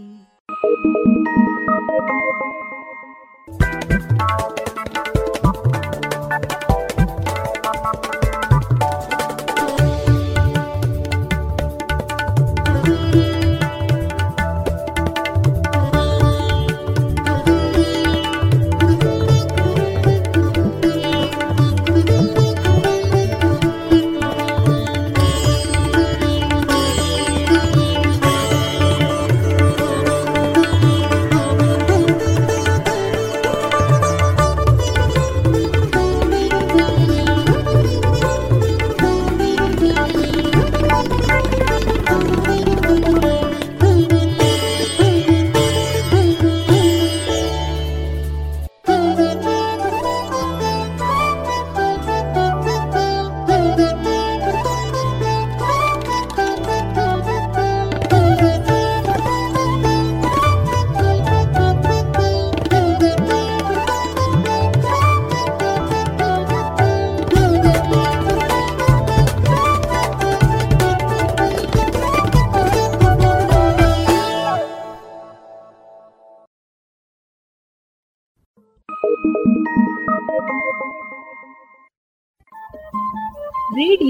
Thank you.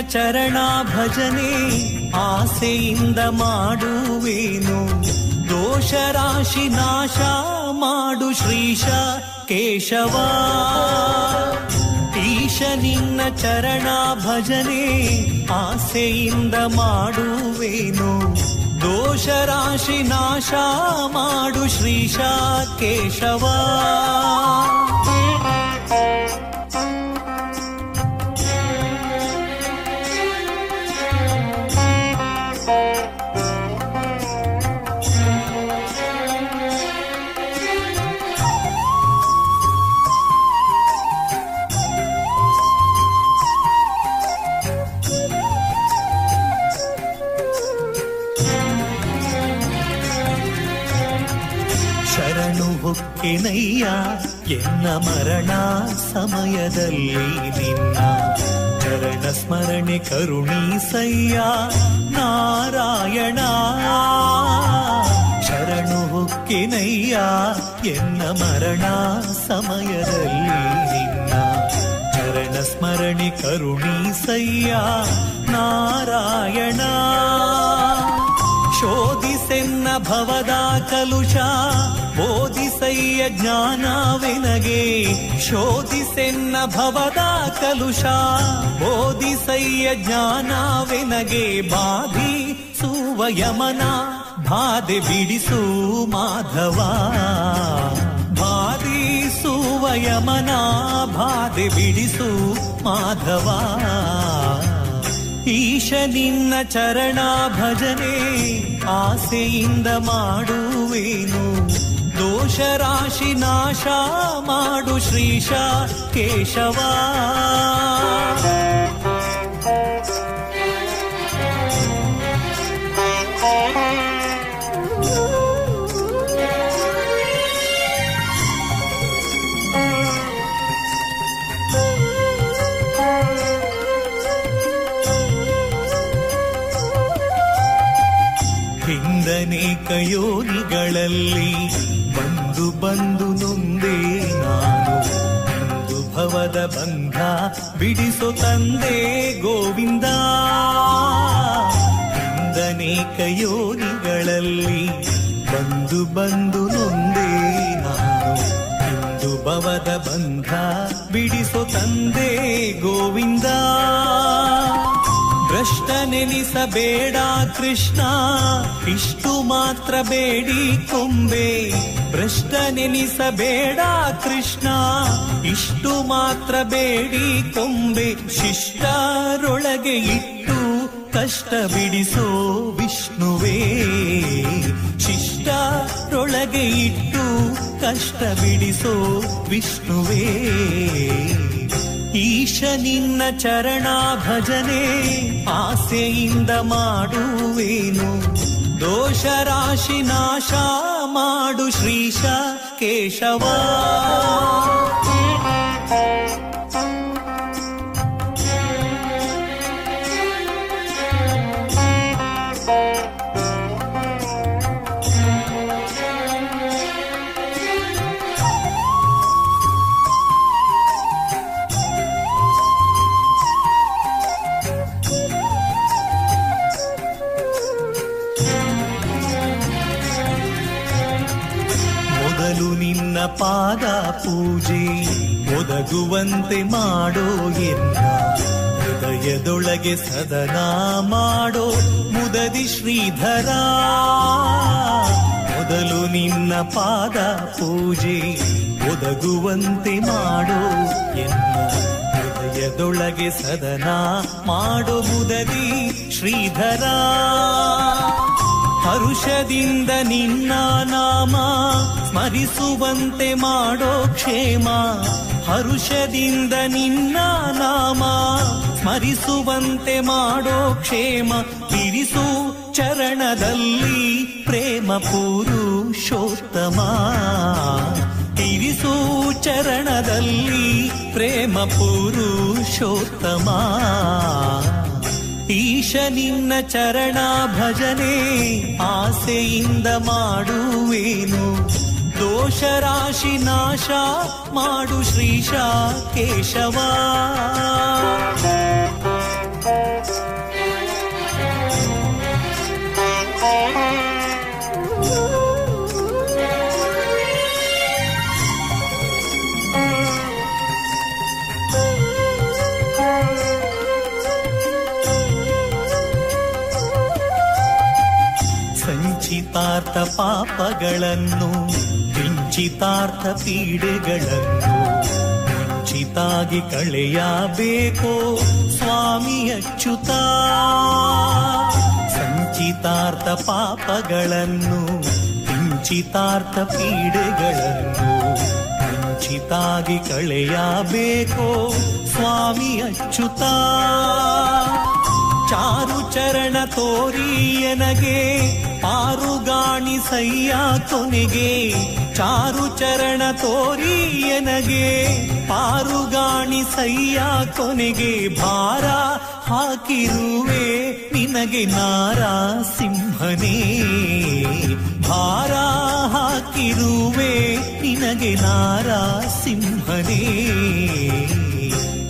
ಚರಣ ಭಜನೆ ಆಸೆಯಿಂದ ಮಾಡುವೇನು. ದೋಷ ರಾಶಿ ನಾಶ ಮಾಡು ಶ್ರೀಶ ಕೇಶವ. ಈಶ ನಿನ್ನ ಚರಣ ಭಜನೆ ಆಸೆಯಿಂದ ಮಾಡುವೇನು. ದೋಷ ರಾಶಿ ನಾಶ ಮಾಡು ಶ್ರೀಶ ಕೇಶವ. ಎನ್ನ ಮರಣ ಸಮಯದಲ್ಲಿ ನಿನ್ನ ಚರಣ ಸ್ಮರಣೆ ಕರುಣೀಸಯ್ಯ ನಾರಾಯಣ ಶರಣು ಹೊಕ್ಕಿನಯ್ಯ ಎನ್ನ ಮರಣ ಸಮಯದಲ್ಲಿ ನಿನ್ನ ಚರಣ ಸ್ಮರಣೆ ಕರುಣೀಸಯ್ಯ ನಾರಾಯಣ ಶೋಧಿಸೆನ್ನ ಭವದ ಕಲುಷ ಬೋಧಿಸಯ್ಯ ಜ್ಞಾನವೆನಗೆ? ಶೋಧಿಸೆನ್ನ ಭವದ ಕಲುಷ ಬೋಧಿಸಯ್ಯ ಜ್ಞಾನವೆನಗೆ? ಬಾಧಿ ಸುವಯಮನ, ಬಾಧೆ ಬಿಡಿಸು ಮಾಧವ. ಬಾಧಿ ಸುವಯಮನ, ಬಾಧೆ ಬಿಡಿಸು ಮಾಧವ. ನಿನ್ನ ಚರಣ ಭಜನೆ ಆಸೆಯಿಂದ ಮಾಡುವೇನು ದೋಷ ರಾಶಿ ನಾಶ ಮಾಡು ಶ್ರೀಶ ಕೇಶವ ಯೋನಿಗಳಲ್ಲಿ ಬಂದು ಬಂದು ನೊಂದೇ ನಾನು. ಬಂದು ಭವದ ಬಂಧ ಬಿಡಿಸೋ ತಂದೆ ಗೋವಿಂದ. ಅನೇಕ ಯೋನಿಗಳಲ್ಲಿ ಬಂದು ಬಂದು ನೊಂದೇ ನಾನು. ಬಂದು ಭವದ ಬಂಧ ಬಿಡಿಸೋ ತಂದೆ ಗೋವಿಂದ. ಭ್ರಷ್ಟ ನೆನಿಸಬೇಡ ಕೃಷ್ಣ. ಇಷ್ಟು ಮಾತ್ರ ಬೇಡಿ ಕೊಂಬೆ. ಭ್ರಷ್ಟ ನೆನಿಸಬೇಡ ಕೃಷ್ಣ. ಇಷ್ಟು ಮಾತ್ರ ಬೇಡಿ ಕೊಂಬೆ. ಶಿಷ್ಟರೊಳಗೆ ಇಟ್ಟು ಕಷ್ಟ ಬಿಡಿಸೋ ವಿಷ್ಣುವೇ. ಶಿಷ್ಟರೊಳಗೆ ಇಟ್ಟು ಕಷ್ಟ ಬಿಡಿಸೋ ವಿಷ್ಣುವೇ. ಈಶ ನಿನ್ನ ಚರಣ ಭಜನೆ ಆಸೆಯಿಂದ ಮಾಡುವೇನು. ದೋಷ ರಾಶಿ ನಾಶ ಮಾಡು ಶ್ರೀಶ ಕೇಶವ ಪಾದ ಪೂಜೆ ಒದಗುವಂತೆ ಮಾಡೋ ಎನ್ನ ಹೃದಯದೊಳಗೆ ಸದನ ಮಾಡೋ ಮುದದಿ ಶ್ರೀಧರ. ಮೊದಲು ನಿನ್ನ ಪಾದ ಪೂಜೆ ಒದಗುವಂತೆ ಮಾಡೋ ಎನ್ನ ಹೃದಯದೊಳಗೆ ಸದನ ಮಾಡೋ ಮುದದಿ ಶ್ರೀಧರ. ಹರುಷದಿಂದ ನಿನ್ನ ನಾಮ ಸ್ಮರಿಸುವಂತೆ ಮಾಡೋ ಕ್ಷೇಮ. ಹರುಷದಿಂದ ನಿನ್ನ ನಾಮ ಸ್ಮರಿಸುವಂತೆ ಮಾಡೋ ಕ್ಷೇಮ. ಇರಿಸು ಚರಣದಲ್ಲಿ ಪ್ರೇಮ ಪುರುಷೋತ್ತಮ. ಇರಿಸು ಚರಣದಲ್ಲಿ ಪ್ರೇಮ ಪುರುಷೋತ್ತಮ. ಈಶ ನಿನ್ನ ಚರಣ ಭಜನೆ ಆಸೆಯಿಂದ ಮಾಡುವೇನು ದೋಷ ರಾಶಿ ನಾಶ ಮಾಡು ಶ್ರೀಶ ಕೇಶವ ಸಂಚಿತಾರ್ಥ ಪಾಪಗಳನ್ನು, ಕಿಂಚಿತಾರ್ಥ ಪೀಡೆಗಳನ್ನು ಮುಂಚಿತಾಗಿ ಕಳೆಯಬೇಕೋ ಸ್ವಾಮಿ ಅಚ್ಚುತಾ ಸಂಚಿತಾರ್ಥ ಪಾಪಗಳನ್ನು, ಕಿಂಚಿತಾರ್ಥ ಪೀಡೆಗಳನ್ನು ಮುಂಚಿತಾಗಿ ಕಳೆಯಬೇಕೋ ಸ್ವಾಮಿ ಅಚ್ಯುತ. ಚಾರು ಚರಣ ತೋರಿಯನಗೆ ಪಾರುಗಾಣಿ ಸಯ್ಯ ಕೊನೆಗೆ. ಚಾರು ಚರಣ ತೋರಿಯನಗೆ ಪಾರುಗಾಣಿ ಸಯ್ಯ ಕೊನೆಗೆ. ಭಾರ ಹಾಕಿರುವೆ ನಿನಗೆ ನಾರಾಸಿಂಹನೇ. ಭಾರ ಹಾಕಿರುವೆ ನಿನಗೆ ನಾರಾಸಿಂಹನೇ.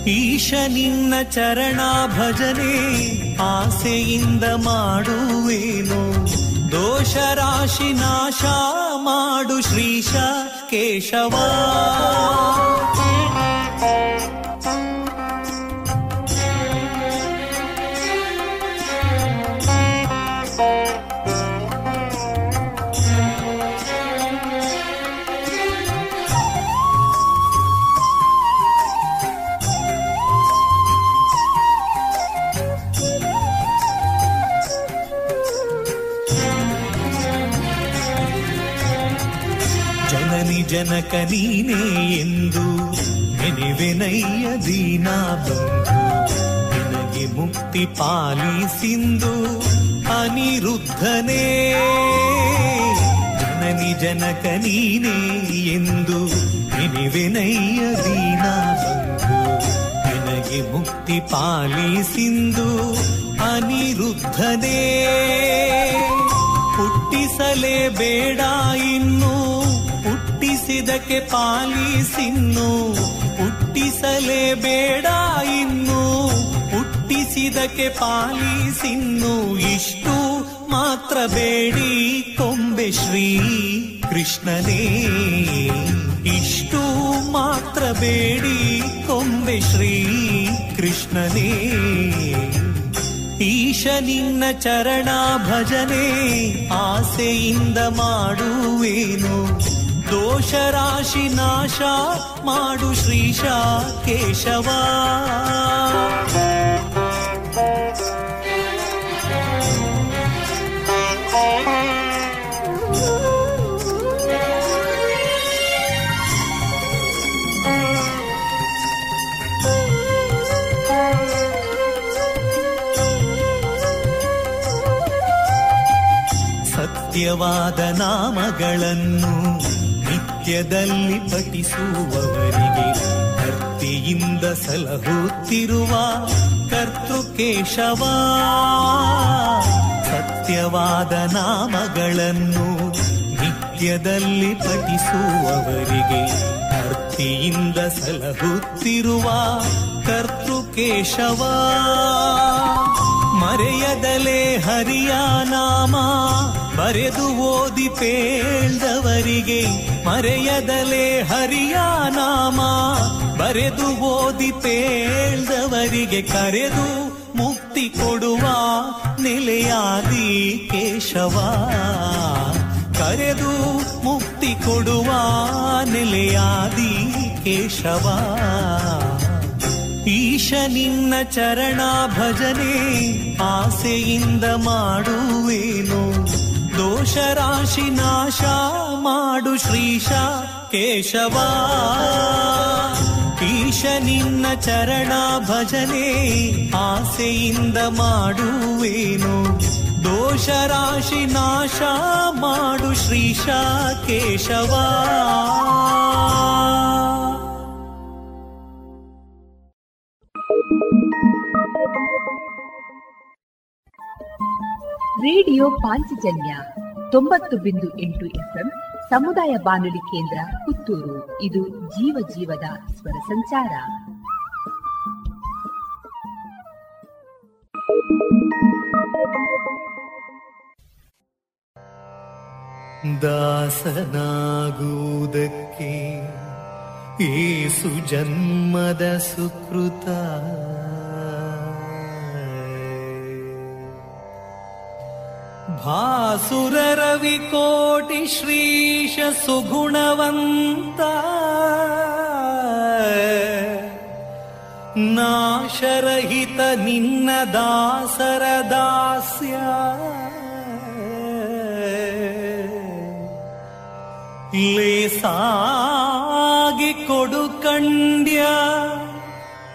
ಈಶ ನಿನ್ನ ಚರಣ ಭಜನೆ ಆಸೆಯಿಂದ ಮಾಡುವೇನು. ದೋಷ ರಾಶಿ ನಾಶ ಮಾಡು ಶ್ರೀಶ ಕೇಶವ ಜನಕ ನೀನೇ ಎಂದು ನೆನೆವೆನಯ್ಯ ದೀನ ಬಂಧು ನಿನಗೆ ಮುಕ್ತಿ ಪಾಲಿಸಿಂದು ಅನಿರುದ್ಧನೇ ಜನನಿ ಜನಕ ನೀನೇ ಎಂದು ನೆನೆವೆನಯ್ಯ ದೀನ ಬಂಧು ನಿನಗೆ ಮುಕ್ತಿ ಪಾಲಿಸಿಂದು ಅನಿರುದ್ಧನೇ ಹುಟ್ಟಿಸಲೇ ಬೇಡ ಇನ್ನು ಹುಟ್ಟಿಸಿದಕ್ಕೆ ಪಾಲಿಸಿನ್ನು ಹುಟ್ಟಿಸಲೇ ಬೇಡ ಇನ್ನು, ಹುಟ್ಟಿಸಿದಕ್ಕೆ ಪಾಲಿಸಿನ್ನು ಇಷ್ಟು ಮಾತ್ರ ಬೇಡಿ ಕೊಂಬೆ ಶ್ರೀ ಕೃಷ್ಣನೇ, ಇಷ್ಟು ಮಾತ್ರ ಬೇಡಿ ಕೊಂಬೆ ಶ್ರೀ ಕೃಷ್ಣನೇ. ಈಶ ನಿನ್ನ ಚರಣ ಭಜನೆ ಆಸೆಯಿಂದ ಮಾಡುವೇನು? ದೋಷ ರಾಶಿ ನಾಶ ಮಾಡು ಶ್ರೀಶ ಕೇಶವ. ಸತ್ಯವಾದ ನಾಮಗಳನ್ನು ನಿತ್ಯದಲ್ಲಿ ಪಠಿಸುವವರಿಗೆ ಭಕ್ತಿಯಿಂದ ಸಲಹುತ್ತಿರುವ ಕರ್ತೃಕೇಶವ. ಸತ್ಯವಾದ ನಾಮಗಳನ್ನು ನಿತ್ಯದಲ್ಲಿ ಪಠಿಸುವವರಿಗೆ ಭಕ್ತಿಯಿಂದ ಸಲಹುತ್ತಿರುವ ಕರ್ತೃಕೇಶವ. ಮರೆಯದಲೇ ಹರಿಯ ನಾಮ. ಬರೆದು ಓದಿ ಪೇಳ್ದವರಿಗೆ ಮರೆಯದಲೇ ಹರಿಯ ನಾಮ. ಬರೆದು ಓದಿ ಪೇಳ್ದವರಿಗೆ ಕರೆದು ಮುಕ್ತಿ ಕೊಡುವ ನೆಲೆಯಾದಿ ಕೇಶವ. ಕರೆದು ಮುಕ್ತಿ ಕೊಡುವ ನೆಲೆಯಾದಿ ಕೇಶವ. ಈಶ ನಿನ್ನ ಚರಣ ಭಜನೆ, ಆಸೆಯಿಂದ ಮಾಡುವೇನು. ದೋಷ ರಾಶಿ ನಾಶ ಮಾಡು ಶ್ರೀಶ ಕೇಶವ. ಈಶ ನಿನ್ನ ಚರಣ ಭಜನೆ, ಆಸೆಯಿಂದ ಮಾಡುವೇನು. ದೋಷ ರಾಶಿ ನಾಶ ಮಾಡು ಶ್ರೀಶ ಕೇಶವ. ರೇಡಿಯೋ ಪಾಂಚಜನ್ಯ ತೊಂಬತ್ತು ಬಿಂದು ಎಂಟು ಎಫ್ಎಂ ಸಮುದಾಯ ಬಾನುಲಿ ಕೇಂದ್ರ ಪುತ್ತೂರು. ಇದು ಜೀವ ಜೀವದ ಸ್ವರ ಸಂಚಾರ. ದಾಸನಾಗುವುದಕ್ಕೆ ಏಸು ಜನ್ಮದ ಸುಕೃತ ಶ್ರೀಶ ಸುಗುಣವಂತ. ನಾಶರಹಿತ ನಿನ್ನ ದಾಸರ ದಾಸ್ಯ. ಲೇಸಾಗಿ ಕೊಡು ಕಂಡ್ಯ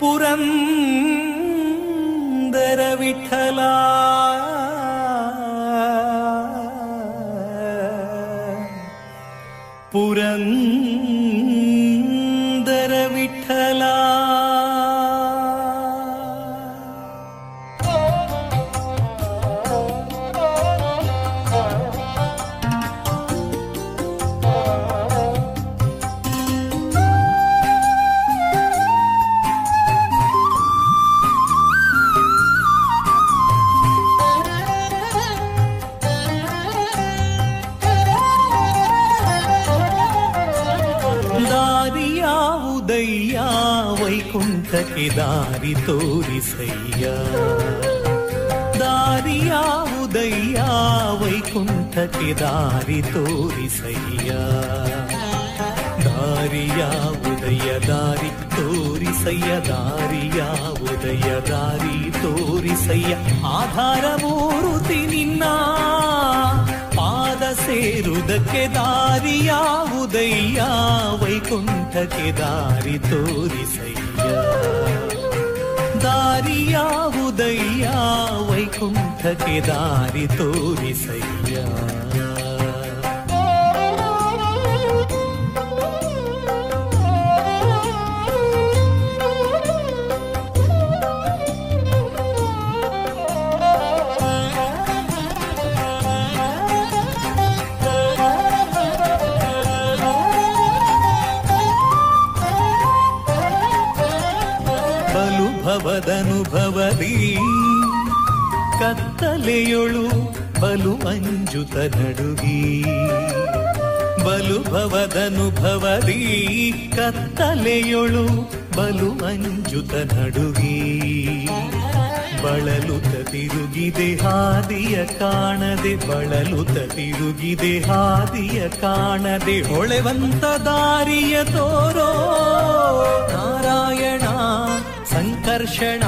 ಪುರಂದರ ವಿಠಲ. ಪುರಂದರ ವೈಕುಂಠಕ್ಕೆ ದಾರಿ ತೋರಿಸಯ್ಯ ದಾರಿಯಾವುದಯ್ಯ ವೈಕುಂಠಕ್ಕೆ ದಾರಿ ತೋರಿಸಯ್ಯ ದಾರಿಯಾವುದಯ್ಯ ದಾರಿ ತೋರಿಸಯ್ಯ ದಾರಿಯಾವುದಯ್ಯ ದಾರಿ ತೋರಿಸಯ್ಯ ಆಧಾರ ಮೂರುತಿ ನಿನ್ನ ಪಾದ ಸೇರುವುದಕ್ಕೆ ದಾರಿಯಾವುದಯ್ಯ ವೈಕುಂಠಕ್ಕೆ ದಾರಿ ತೋರಿಸಯ್ಯ ದಾರಿಯಾವುದಯ್ಯ ವೈಕುಂಠಕ್ಕೆ ದಾರಿ ತೋರಿಸಯ್ಯ ಕತ್ತಲೆಯೊಳು ಬಲು ಅಂಜುತ ನಡುಗಿ. ಬಲು ಭವದನುಭವದಿ ಕತ್ತಲೆಯೊಳು ಬಲು ಅಂಜುತ ನಡುಗಿ. ಬಳಲುತ ತಿರುಗಿದೆ ಹಾದಿಯ ಕಾಣದೆ ಬಳಲುತ ತಿರುಗಿದೆ ಹಾದಿಯ ಕಾಣದೆ. ಹೊಳೆವಂತ ದಾರಿಯ ತೋರೋ ನಾರಾಯಣ, ಸಂಕರ್ಷಣ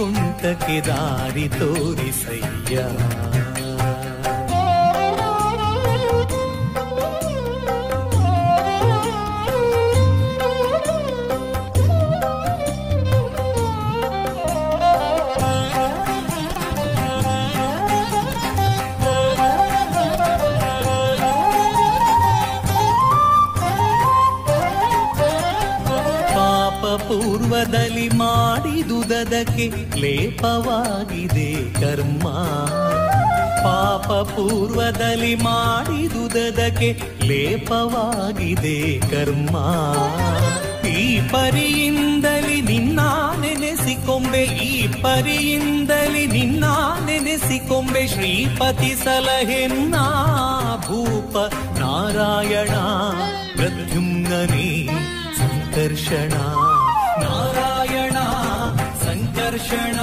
కుంటకి దారి తోరి సయ్యా ಮಾಡಿದುದಕ್ಕೆ ಲೇಪವಾಗಿದೆ ಕರ್ಮ. ಪಾಪ ಪೂರ್ವದಲ್ಲಿ ಮಾಡಿದುದಕ್ಕೆ ಲೇಪವಾಗಿದೆ ಕರ್ಮ. ಈ ಪರಿಯಿಂದಲಿ ನಿನ್ನ ನೆನೆಸಿಕೊಂಬೆ, ಈ ಪರಿಯಿಂದಲಿ ನಿನ್ನ ನೆನೆಸಿಕೊಂಬೆ ಶ್ರೀಪತಿ ಸಲಹೆನ್ನ. ಭೂಪ ನಾರಾಯಣ ಪ್ರತ್ಯುಂಗನೇ ಸಂಕರ್ಷಣ. క్షణ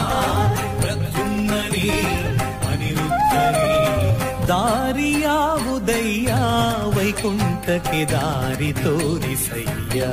ప్రద్యున్నని అనిరుద్ధని దారియా ఉదయ్యా వైకుంఠకి దారి తోరిసయ్యా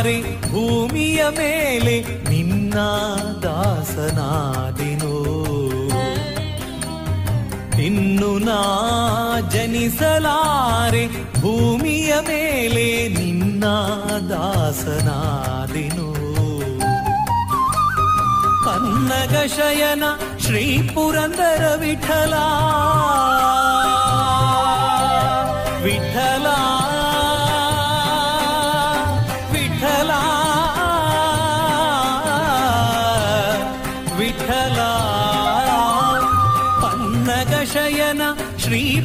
ಜನಿಸಲಾರೆ ಭೂಮಿಯ ಮೇಲೆ ನಿನ್ನ ದಾಸನಾದಿನೋ. ಇನ್ನು ನಾ ಜನಿಸಲಾರೆ ಭೂಮಿಯ ಮೇಲೆ ನಿನ್ನ ದಾಸನಾದಿನೋ. ಕನ್ನಗ ಶಯನ ಶ್ರೀ ಪುರಂದರ ವಿಠಲ.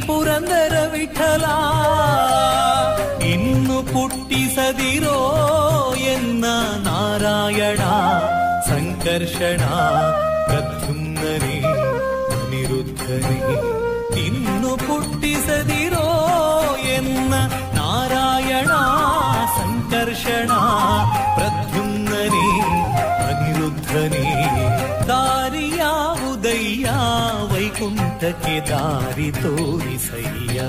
ಶ್ರೀ ಪುರಂದರ ವಿಠಲ ಇನ್ನು ಪುಟ್ಟಿಸದಿರೋ ಎನ್ನ ನಾರಾಯಣ ಸಂಕರ್ಷಣ ಪ್ರದ್ಯುಮ್ನನೇ ಅನಿರುದ್ಧನೇ ಇನ್ನು ಪುಟ್ಟಿಸದಿರೋ ಎನ್ನ ನಾರಾಯಣ ಸಂಕರ್ಷಣ ಪ್ರದ್ಯುಮ್ನನೇ ಅನಿರುದ್ಧನೇ ದಾರಿಯಾವುದಯ್ಯ ವೈಕುಂಠಕ್ಕೆ ದಾರಿ ತೋರಿಸಯ್ಯ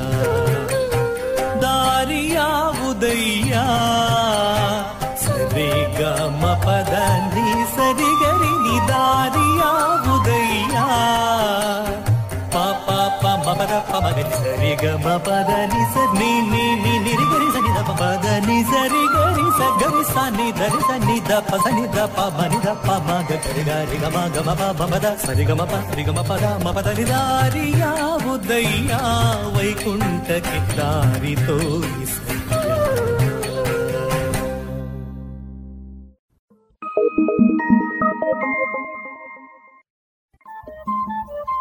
ದಾರಿಯಾವುದಯ್ಯ ಸರಿ ಗಮ ಪದ ನೀ ಸರಿ ಗರಿ ನಿ ದಾರಿಯಾವುದಯ್ಯ ಪಾಪ ಪ ಮಪದ ಪಮಗರಿ ಸರಿ ಗಮ ಪದ ನಿ ಸ ನೀ ನೀ ನೀ ನಿರಿ ಗರಿ ಸನಿ ದ ಪದ ನಿ ಸರಿ ಗರಿ ಸ ಗರಿ ಸ ನಿ ಧರಿ ಸ ನಿ ದ ಪ ಸ ನಿ ದ ಪ ಮ ನಿ ದ ಪ ಮ ಗ ಗರಿ ಗ ರಿ ಗ ಮ ಗ ಮ ಪ ಮ ಪ ದ ಸರಿ ಗ ಮ ಪ ಸರಿ ಗ ಮ ಪ ದ ಮ ಪ ದ ನಿ ದಾರಿಯಾವುದಯ್ಯ ವೈಕುಂಠಕ್ಕೆ ದಾರಿ ತೋರಿಸಯ್ಯ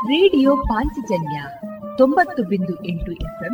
ರೇಡಿಯೋ ಪಾಂಚಜನ್ಯ ತೊಂಬತ್ತು ಬಿಂದು ಎಂಟು ಎಫ್ಎಂ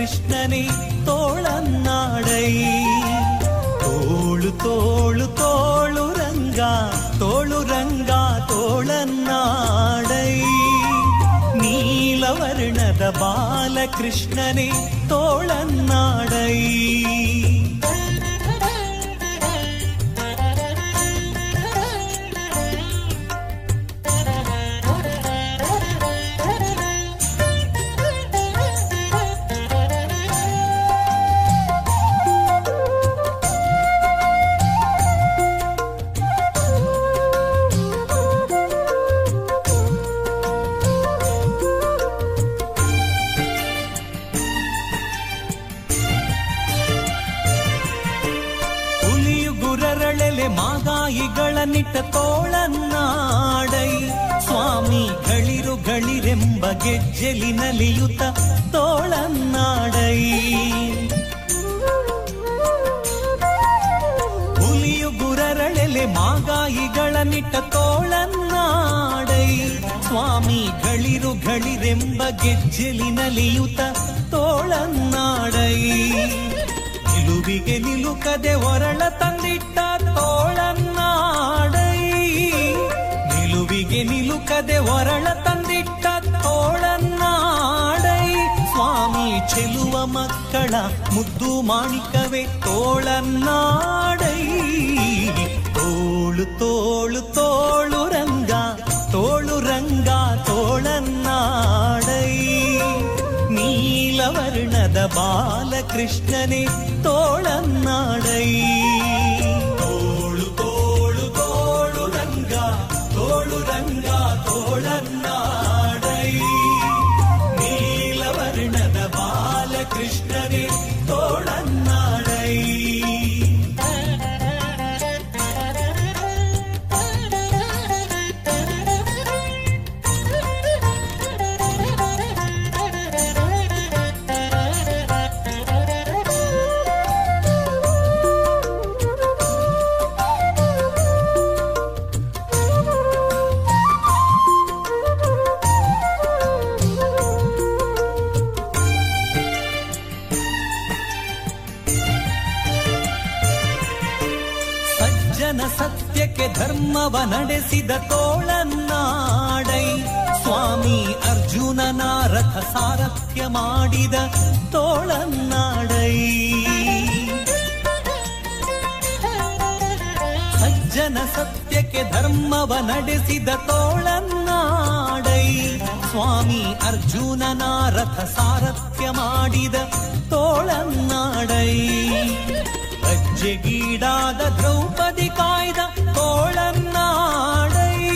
ಬಾಲಕೃಷ್ಣನೇ ತೋಳನ್ನಾಡೈ ತೋಳು ತೋಳು ತೋಳು ರಂಗ ತೋಳು ರಂಗ ತೋಳನ್ನಾಡೈ ನೀಲವರ್ಣದ ಮಾಗಾಯಿಗಳ ನಿಟ್ಟ ತೋಳನ್ನಾಡೈ. ಸ್ವಾಮಿ ಗಳಿರು ಗಳಿರೆಂಬ ಗೆಜ್ಜೆಲಿ ನಲಿಯುತ್ತ ತೋಳನ್ನಾಡೈ. ಹುಲಿಯು ಗುರರಳೆಲೆ ಮಾಗಾಯಿಗಳ ನಿಟ್ಟ ತೋಳನ್ನಾಡೈ. ಸ್ವಾಮಿ ಗಳಿರು ಗಳಿರೆಂಬ ಗೆಜ್ಜೆಲಿ ನಲಿಯುತ್ತ ತೋಳನ್ನಾಡೈ. ನಿಲುವಿಗೆ ನಿಲುಕದೆ ಹೊರಳ ತಂದಿಟ್ಟ ತೋಳನ್ನಾಡೈ. ನಿಲುವಿಗೆ ನಿಲುಕದೆ ಒರಳ ತಂದಿಟ್ಟ ತೋಳನ್ನಾಡೈ. ಸ್ವಾಮಿ ಚೆಲುವ ಮಕ್ಕಳ ಮುದ್ದು ಮಾಣಿಕವೇ ತೋಳನ್ನಾಡೈ. ತೋಳು ತೋಳು ತೋಳು ರಂಗ ತೋಳು ರಂಗ ತೋಳನ್ನಾಡೈ. ನೀಲವರ್ಣದ ಬಾಲಕೃಷ್ಣನೇ ತೋಳನ್ನಾಡೈ ತೋಳು ತೋಳು ತೋಳು ರಂಗ ತೋಳು ರಂಗ ತೋಳನ್ನಾಡೈ ಧರ್ಮವ ನಡೆಸಿದ ತೋಳನ್ನಾಡೈ. ಸ್ವಾಮಿ ಅರ್ಜುನನ ರಥ ಸಾರಥ್ಯ ಮಾಡಿದ ತೋಳನ್ನಾಡೈ. ಸಜ್ಜನ ಸತ್ಯಕ್ಕೆ ಧರ್ಮವ ನಡೆಸಿದ ತೋಳನ್ನಾಡೈ. ಸ್ವಾಮಿ ಅರ್ಜುನನ ರಥ ಸಾರಥ್ಯ ಮಾಡಿದ ತೋಳನ್ನಾಡೈ. ಲಜ್ಜೆಗೀಡಾದ ದ್ರೌಪದಿ ಕಾಯ್ದ ತೋಳನ್ನಾಡೈ.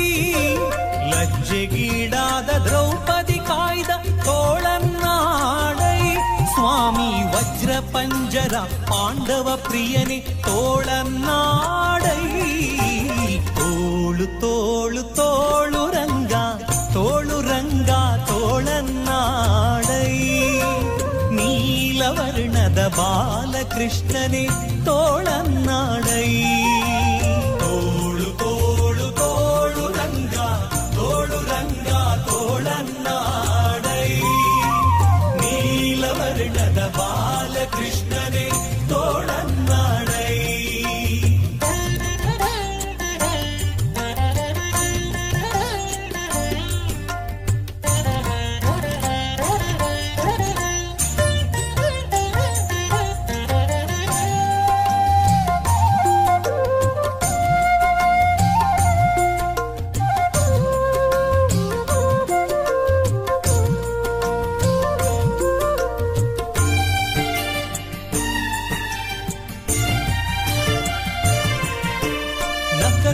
ಲಜ್ಜೆಗೀಡಾದ ದ್ರೌಪದಿ ಕಾಯ್ದ ತೋಳನ್ನಾಡೈ. ಸ್ವಾಮಿ ವಜ್ರ ಪಂಜರ ಪಾಂಡವ ಪ್ರಿಯನೇ ತೋಳನ್ನಾಡೈ. ತೋಳು ತೋಳು ತೋಳು ರಂಗ ತೋಳು ರಂಗ ತೋಳನ್ನಾಡೈ. ನೀಲವರ್ಣದ ಬಾಲಕೃಷ್ಣನೇ ತೋಳನ್ನಾಡೈ ತೋಳು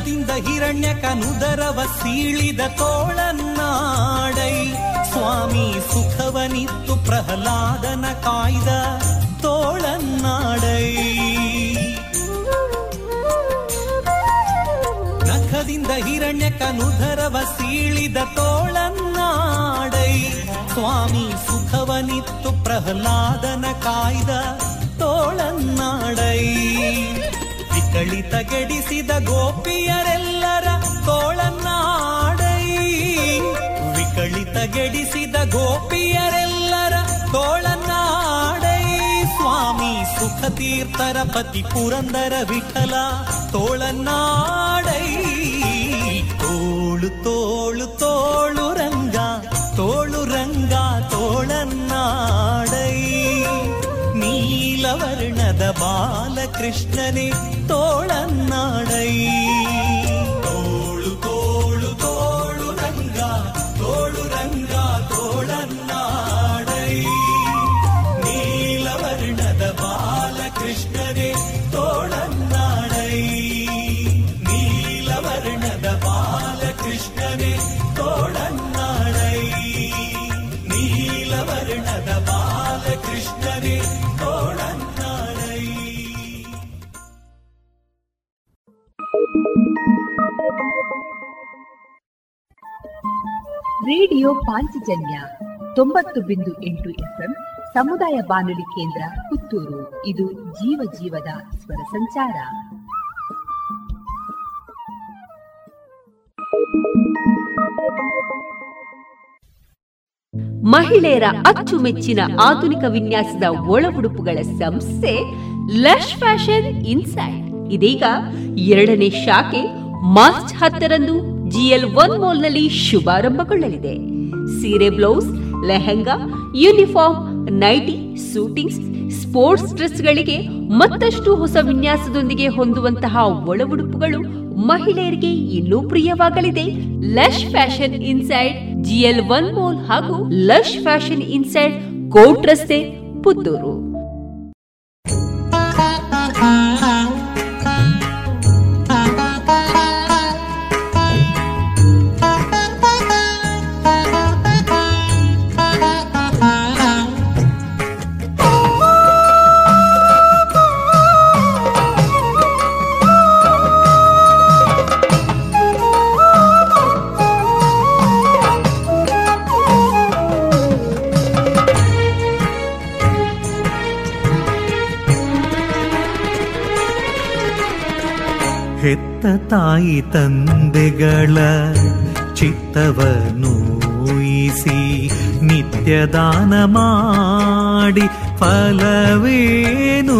ನಖದಿಂದ ಹಿರಣ್ಯಕನುದರವ ಸೀಳಿದ ತೋಳನ್ನಾಡೈ. ಸ್ವಾಮಿ ಸುಖವನಿತ್ತು ಪ್ರಹ್ಲಾದನ ಕಾಯ್ದ ತೋಳನ್ನಾಡೈ. ನಖದಿಂದ ಹಿರಣ್ಯಕನುದರವ ಸೀಳಿದ ತೋಳನ್ನಾಡೈ. ಸ್ವಾಮಿ ಸುಖವನಿತ್ತು ಪ್ರಹ್ಲಾದನ ಕಾಯ್ದ ತೋಳನ್ನಾಡೈ. ವಿಕಳಿತ ಗೆಡಿಸಿದ ಗೋಪಿಯರೆಲ್ಲರ ತೋಳನ್ನಾಡೈ. ವಿಕಳಿತ ಗೆಡಿಸಿದ ಗೋಪಿಯರೆಲ್ಲರ ತೋಳನ್ನಾಡೈ. ಸ್ವಾಮಿ ಸುಖ ತೀರ್ಥರ ಪತಿ ಪುರಂದರ ವಿಠಲ ತೋಳನ್ನಾಡೈ. ತೋಳು ತೋಳು பாலகிருஷ்ணனே தோழன் நாடை. ರೇಡಿಯೋ ಪಾಂಚಜನ್ಯ ತೊಂಬತ್ತು ಬಿಂದು ಎಂಟು ಎಫ್ಎಂ ಸಮುದಾಯ ಬಾನುಲಿ ಕೇಂದ್ರ ಪುತ್ತೂರು. ಇದು ಜೀವ ಜೀವದ ಸ್ವರ ಸಂಚಾರ. ಮಹಿಳೆಯರ ಅಚ್ಚುಮೆಚ್ಚಿನ ಆಧುನಿಕ ವಿನ್ಯಾಸದ ಒಳ ಉಡುಪುಗಳ ಸಂಸ್ಥೆ ಲಶ್ ಫ್ಯಾಷನ್ ಇನ್ಸೈಡ್ ಇದೀಗ ಎರಡನೇ ಶಾಖೆ ಮಾರ್ಚ್ ಹತ್ತರಂದು ಜಿಎಲ್ ಒನ್ ಮಾಲ್ನಲ್ಲಿ ಶುಭಾರಂಭಗೊಳ್ಳಲಿದೆ. ಸೀರೆ blouse, lehenga, uniform, nighty, suitings, sports ಡ್ರೆಸ್ಗಳಿಗೆ ಮತ್ತಷ್ಟು ಹೊಸ ವಿನ್ಯಾಸದೊಂದಿಗೆ ಹೊಂದುವಂತಹ ಒಳ ಉಡುಪುಗಳು ಮಹಿಳೆಯರಿಗೆ ಇನ್ನೂ ಪ್ರಿಯವಾಗಲಿದೆ. Lush Fashion Inside GL One Mall ಹಾಗೂ ಲಶ್ ಫ್ಯಾಷನ್ ಇನ್ಸೈಡ್ ಕೋಟ್ ರಸ್ತೆ, ಪುತ್ತೂರು. ತಾಯಿ ತಂದೆಗಳ ಚಿತ್ತವನ್ನು ಊಹಿಸಿ ನಿತ್ಯದಾನ ಮಾಡಿ ಫಲವೇನು?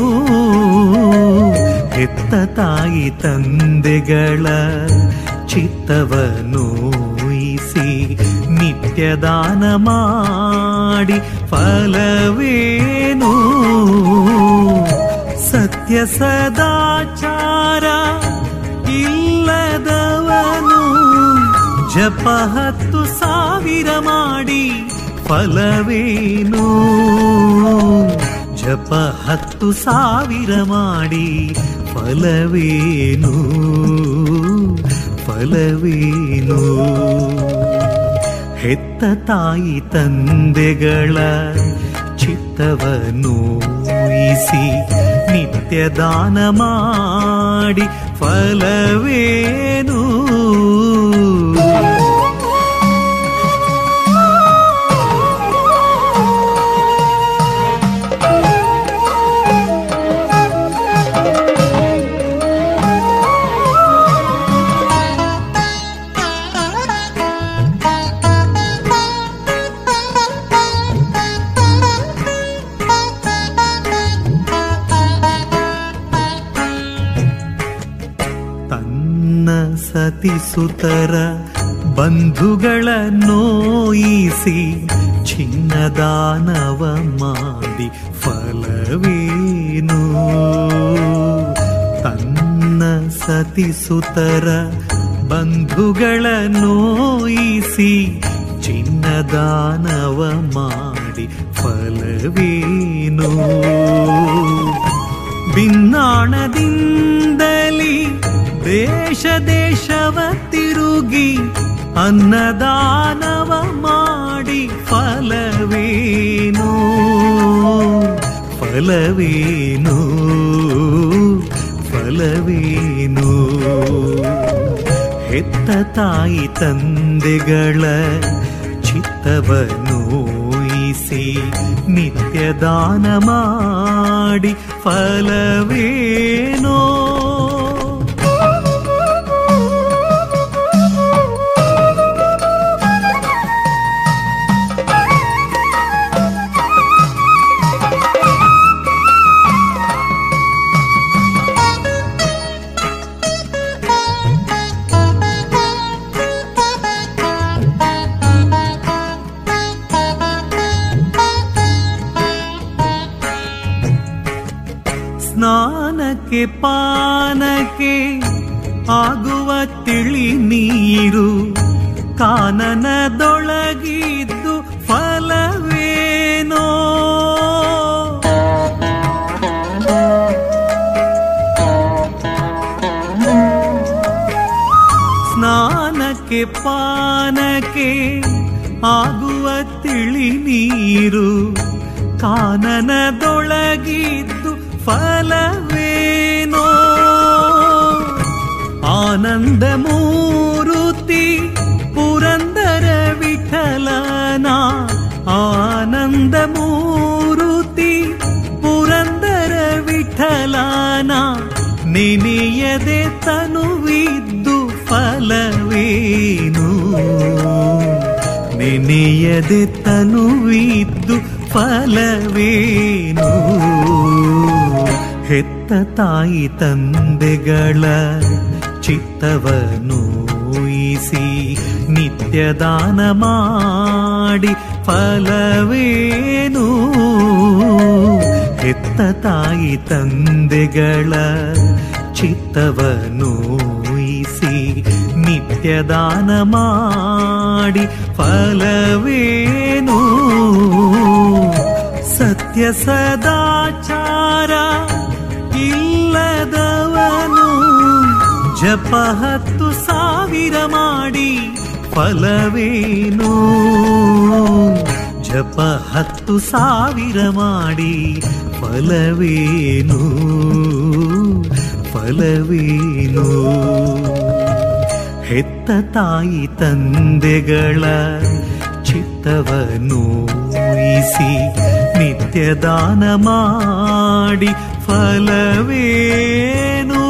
ಹೆತ್ತ ತಾಯಿ ತಂದೆಗಳ ಚಿತ್ತವನ್ನು ಊಹಿಸಿ ನಿತ್ಯದಾನ ಮಾಡಿ ಫಲವೇನು? ಸತ್ಯ ಸದಾಚಾರ ಇಲ್ಲದವನು ಜಪ ಹತ್ತು ಸಾವಿರ ಮಾಡಿ ಫಲವೇನು? ಜಪ ಹತ್ತು ಸಾವಿರ ಮಾಡಿ ಫಲವೇನು? ಫಲವೇನು? ಹೆತ್ತ ತಾಯಿ ತಂದೆಗಳ ಚಿತ್ತವನ್ನು ಊಹಿಸಿ ನಿತ್ಯ ದಾನ ಮಾಡಿ ಫಲವೇನು ಸತಿಸುತರ ಬಂಧುಗಳ ನೋಯಿಸಿ ಚಿನ್ನದಾನವ ಮಾಡಿ ಫಲವೇನು? ತನ್ನ ಸತಿಸುತರ ಬಂಧುಗಳ ನೋಯಿಸಿ ಚಿನ್ನದಾನವ ಮಾಡಿ ಫಲವೇನು? ಭಿನ್ನಾಣದಿಂದಲಿ ದೇಶ ದೇಶವ ತಿರುಗಿ, ಅನ್ನದಾನವ ಮಾಡಿ ಫಲವೇನು? ಫಲವೇನು? ಫಲವೇನು? ಹೆತ್ತ ತಾಯಿ ತಂದೆಗಳ ಚಿತ್ತವನ್ನು ಊಹಿಸಿ ನಿತ್ಯ ದಾನ ಮಾಡಿ ಫಲವೇನೋ? ಸ್ನಾನಕ್ಕೆ ಪಾನಕ್ಕೆ ಆಗುವ ತಿಳಿ ನೀರು ಕಾನನದೊಳಗಿದ್ದು ಫಲವೇನೋ? ಸ್ನಾನಕ್ಕೆ ಪಾನಕ್ಕೆ ಆಗುವ ತಿಳಿ ನೀರು ಕಾನನದೊಳಗಿದ್ದು ಫಲವೇನೋ ಪುರಂದರ ವಿಠಲನ. ಆನಂದ ಮೂರುತಿ ಪುರಂದರ ವಿಠಲನ. ನೆನೆಯದೆ ತನುವಿದ್ದು ಫಲವೇನು? ನೆನೆಯದೆ ತನುವಿದ್ದು ಫಲವೇನು? ಹೆತ್ತ ತಾಯಿ ತಂದೆಗಳ ಚಿತ್ತವನ್ನು ನೋಯಿಸಿ ನಿತ್ಯದಾನ ಮಾಡಿ ಫಲವೇನು? ಹೆತ್ತ ತಾಯಿ ತಂದೆಗಳ ಚಿತ್ತವನೂಯಿಸಿ ನಿತ್ಯದಾನ ಮಾಡಿ ಫಲವೇನು? ಸತ್ಯ ಸದಾಚಾರ ಇಲ್ಲದವನು ಜಪ ಹತ್ತು ಸಾವಿರ ಮಾಡಿ ಫಲವೇನು? ಜಪ ಹತ್ತು ಸಾವಿರ ಮಾಡಿ ಫಲವೇನು? ಫಲವೇನು? ಹೆತ್ತ ತಾಯಿ ತಂದೆಗಳ ಚಿತ್ತವನ್ನು ಊಹಿಸಿ ನಿತ್ಯದಾನ ಮಾಡಿ ಫಲವೇನು?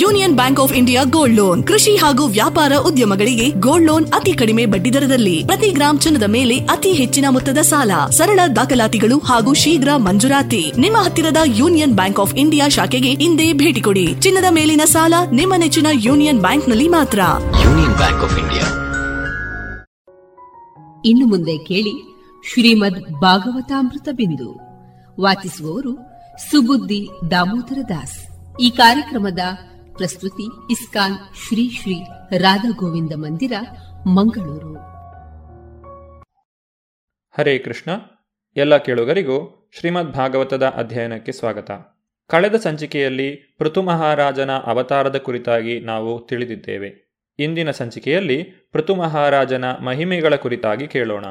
Union Bank of India gold loan. ಕೃಷಿ ಹಾಗೂ ವ್ಯಾಪಾರ ಉದ್ಯಮಗಳಿಗೆ ಗೋಲ್ಡ್ ಲೋನ್ ಅತಿ ಕಡಿಮೆ ಬಡ್ಡಿದರದಲ್ಲಿ ಪ್ರತಿ ಗ್ರಾಮ್ ಚಿನ್ನದ ಮೇಲೆ ಅತಿ ಹೆಚ್ಚಿನ ಮೊತ್ತದ ಸಾಲ. ಸರಳ ದಾಖಲಾತಿಗಳು ಹಾಗೂ ಶೀಘ್ರ ಮಂಜೂರಾತಿ. ನಿಮ್ಮ ಹತ್ತಿರದ ಯೂನಿಯನ್ ಬ್ಯಾಂಕ್ ಆಫ್ ಇಂಡಿಯಾ ಶಾಖೆಗೆ ಇಂದೇ ಭೇಟಿ ಕೊಡಿ. ಚಿನ್ನದ ಮೇಲಿನ ಸಾಲ ನಿಮ್ಮ ನೆಚ್ಚಿನ ಯೂನಿಯನ್ ಬ್ಯಾಂಕ್ನಲ್ಲಿ ಮಾತ್ರ. Union Bank of India. ಇನ್ನು ಮುಂದೆ ಕೇಳಿ ಶ್ರೀಮದ್ ಭಾಗವತಾಮೃತ ಬಿಂದು. ವಾಚಿಸುವವರು ಸುಬುದ್ದಿ ದಾಮೋದರ ದಾಸ್. ಈ ಕಾರ್ಯಕ್ರಮದ ಪ್ರಸ್ತುತಿ ಇಸ್ಕಾನ್ ಶ್ರೀ ಶ್ರೀ ರಾಧಾ ಗೋವಿಂದ ಮಂದಿರ, ಮಂಗಳೂರು. ಹರೇ ಕೃಷ್ಣ. ಎಲ್ಲ ಕೇಳುಗರಿಗೂ ಶ್ರೀಮದ್ ಭಾಗವತದ ಅಧ್ಯಯನಕ್ಕೆ ಸ್ವಾಗತ. ಕಳೆದ ಸಂಚಿಕೆಯಲ್ಲಿ ಪೃಥು ಮಹಾರಾಜನ ಅವತಾರದ ಕುರಿತಾಗಿ ನಾವು ತಿಳಿದಿದ್ದೇವೆ. ಇಂದಿನ ಸಂಚಿಕೆಯಲ್ಲಿ ಪೃಥು ಮಹಾರಾಜನ ಮಹಿಮೆಗಳ ಕುರಿತಾಗಿ ಕೇಳೋಣ.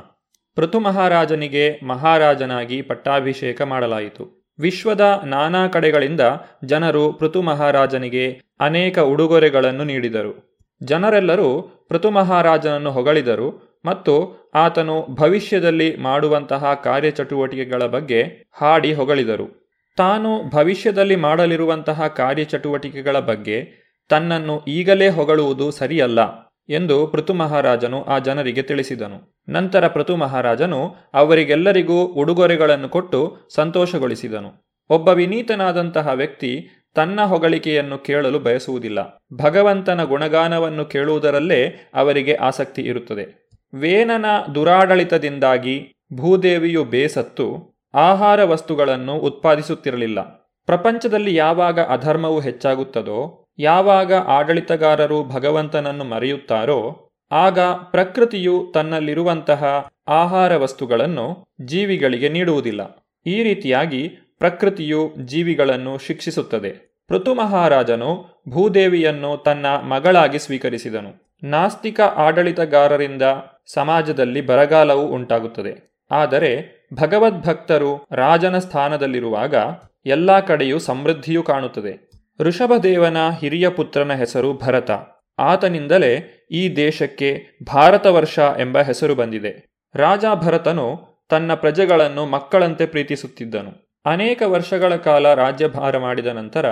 ಪೃಥು ಮಹಾರಾಜನಿಗೆ ಮಹಾರಾಜನಾಗಿ ಪಟ್ಟಾಭಿಷೇಕ ಮಾಡಲಾಯಿತು. ವಿಶ್ವದ ನಾನಾ ಕಡೆಗಳಿಂದ ಜನರು ಪೃಥು ಮಹಾರಾಜನಿಗೆ ಅನೇಕ ಉಡುಗೊರೆಗಳನ್ನು ನೀಡಿದರು. ಜನರೆಲ್ಲರೂ ಪೃಥು ಮಹಾರಾಜನನ್ನು ಹೊಗಳಿದರು ಮತ್ತು ಆತನು ಭವಿಷ್ಯದಲ್ಲಿ ಮಾಡುವಂತಹ ಕಾರ್ಯಚಟುವಟಿಕೆಗಳ ಬಗ್ಗೆ ಹಾಡಿ ಹೊಗಳಿದರು. ತಾನು ಭವಿಷ್ಯದಲ್ಲಿ ಮಾಡಲಿರುವಂತಹ ಕಾರ್ಯಚಟುವಟಿಕೆಗಳ ಬಗ್ಗೆ ತನ್ನನ್ನು ಈಗಲೇ ಹೊಗಳುವುದು ಸರಿಯಲ್ಲ. ಎಂದು ಪೃಥು ಮಹಾರಾಜನು ಆ ಜನರಿಗೆ ತಿಳಿಸಿದನು. ನಂತರ ಪೃಥು ಮಹಾರಾಜನು ಅವರಿಗೆಲ್ಲರಿಗೂ ಉಡುಗೊರೆಗಳನ್ನು ಕೊಟ್ಟು ಸಂತೋಷಗೊಳಿಸಿದನು. ಒಬ್ಬ ವಿನೀತನಾದಂತಹ ವ್ಯಕ್ತಿ ತನ್ನ ಹೊಗಳಿಕೆಯನ್ನು ಕೇಳಲು ಬಯಸುವುದಿಲ್ಲ. ಭಗವಂತನ ಗುಣಗಾನವನ್ನು ಕೇಳುವುದರಲ್ಲೇ ಅವರಿಗೆ ಆಸಕ್ತಿ ಇರುತ್ತದೆ. ವೇನನ ದುರಾಡಳಿತದಿಂದಾಗಿ ಭೂದೇವಿಯು ಬೇಸತ್ತು, ಆಹಾರ ವಸ್ತುಗಳನ್ನು ಉತ್ಪಾದಿಸುತ್ತಿರಲಿಲ್ಲ. ಪ್ರಪಂಚದಲ್ಲಿ ಯಾವಾಗ ಅಧರ್ಮವು ಹೆಚ್ಚಾಗುತ್ತದೋ ಯಾವಾಗ ಆಡಳಿತಗಾರರು ಭಗವಂತನನ್ನು ಮರೆಯುತ್ತಾರೋ, ಆಗ ಪ್ರಕೃತಿಯು ತನ್ನಲ್ಲಿರುವಂತಹ ಆಹಾರ ವಸ್ತುಗಳನ್ನು ಜೀವಿಗಳಿಗೆ ನೀಡುವುದಿಲ್ಲ. ಈ ರೀತಿಯಾಗಿ ಪ್ರಕೃತಿಯು ಜೀವಿಗಳನ್ನು ಶಿಕ್ಷಿಸುತ್ತದೆ. ಋತು ಮಹಾರಾಜನು ಭೂದೇವಿಯನ್ನು ತನ್ನ ಮಗಳಾಗಿ ಸ್ವೀಕರಿಸಿದನು. ನಾಸ್ತಿಕ ಆಡಳಿತಗಾರರಿಂದ ಸಮಾಜದಲ್ಲಿ ಬರಗಾಲವು ಉಂಟಾಗುತ್ತದೆ. ಆದರೆ ಭಗವದ್ಭಕ್ತರು ರಾಜನ ಸ್ಥಾನದಲ್ಲಿರುವಾಗ ಎಲ್ಲ ಕಡೆಯೂ ಸಮೃದ್ಧಿಯು ಕಾಣುತ್ತದೆ. ಋಷಭದೇವನ ಹಿರಿಯ ಪುತ್ರನ ಹೆಸರು ಭರತ. ಆತನಿಂದಲೇ ಈ ದೇಶಕ್ಕೆ ಭಾರತವರ್ಷ ಎಂಬ ಹೆಸರು ಬಂದಿದೆ. ರಾಜ ಭರತನು ತನ್ನ ಪ್ರಜೆಗಳನ್ನು ಮಕ್ಕಳಂತೆ ಪ್ರೀತಿಸುತ್ತಿದ್ದನು. ಅನೇಕ ವರ್ಷಗಳ ಕಾಲ ರಾಜ್ಯಭಾರ ಮಾಡಿದ ನಂತರ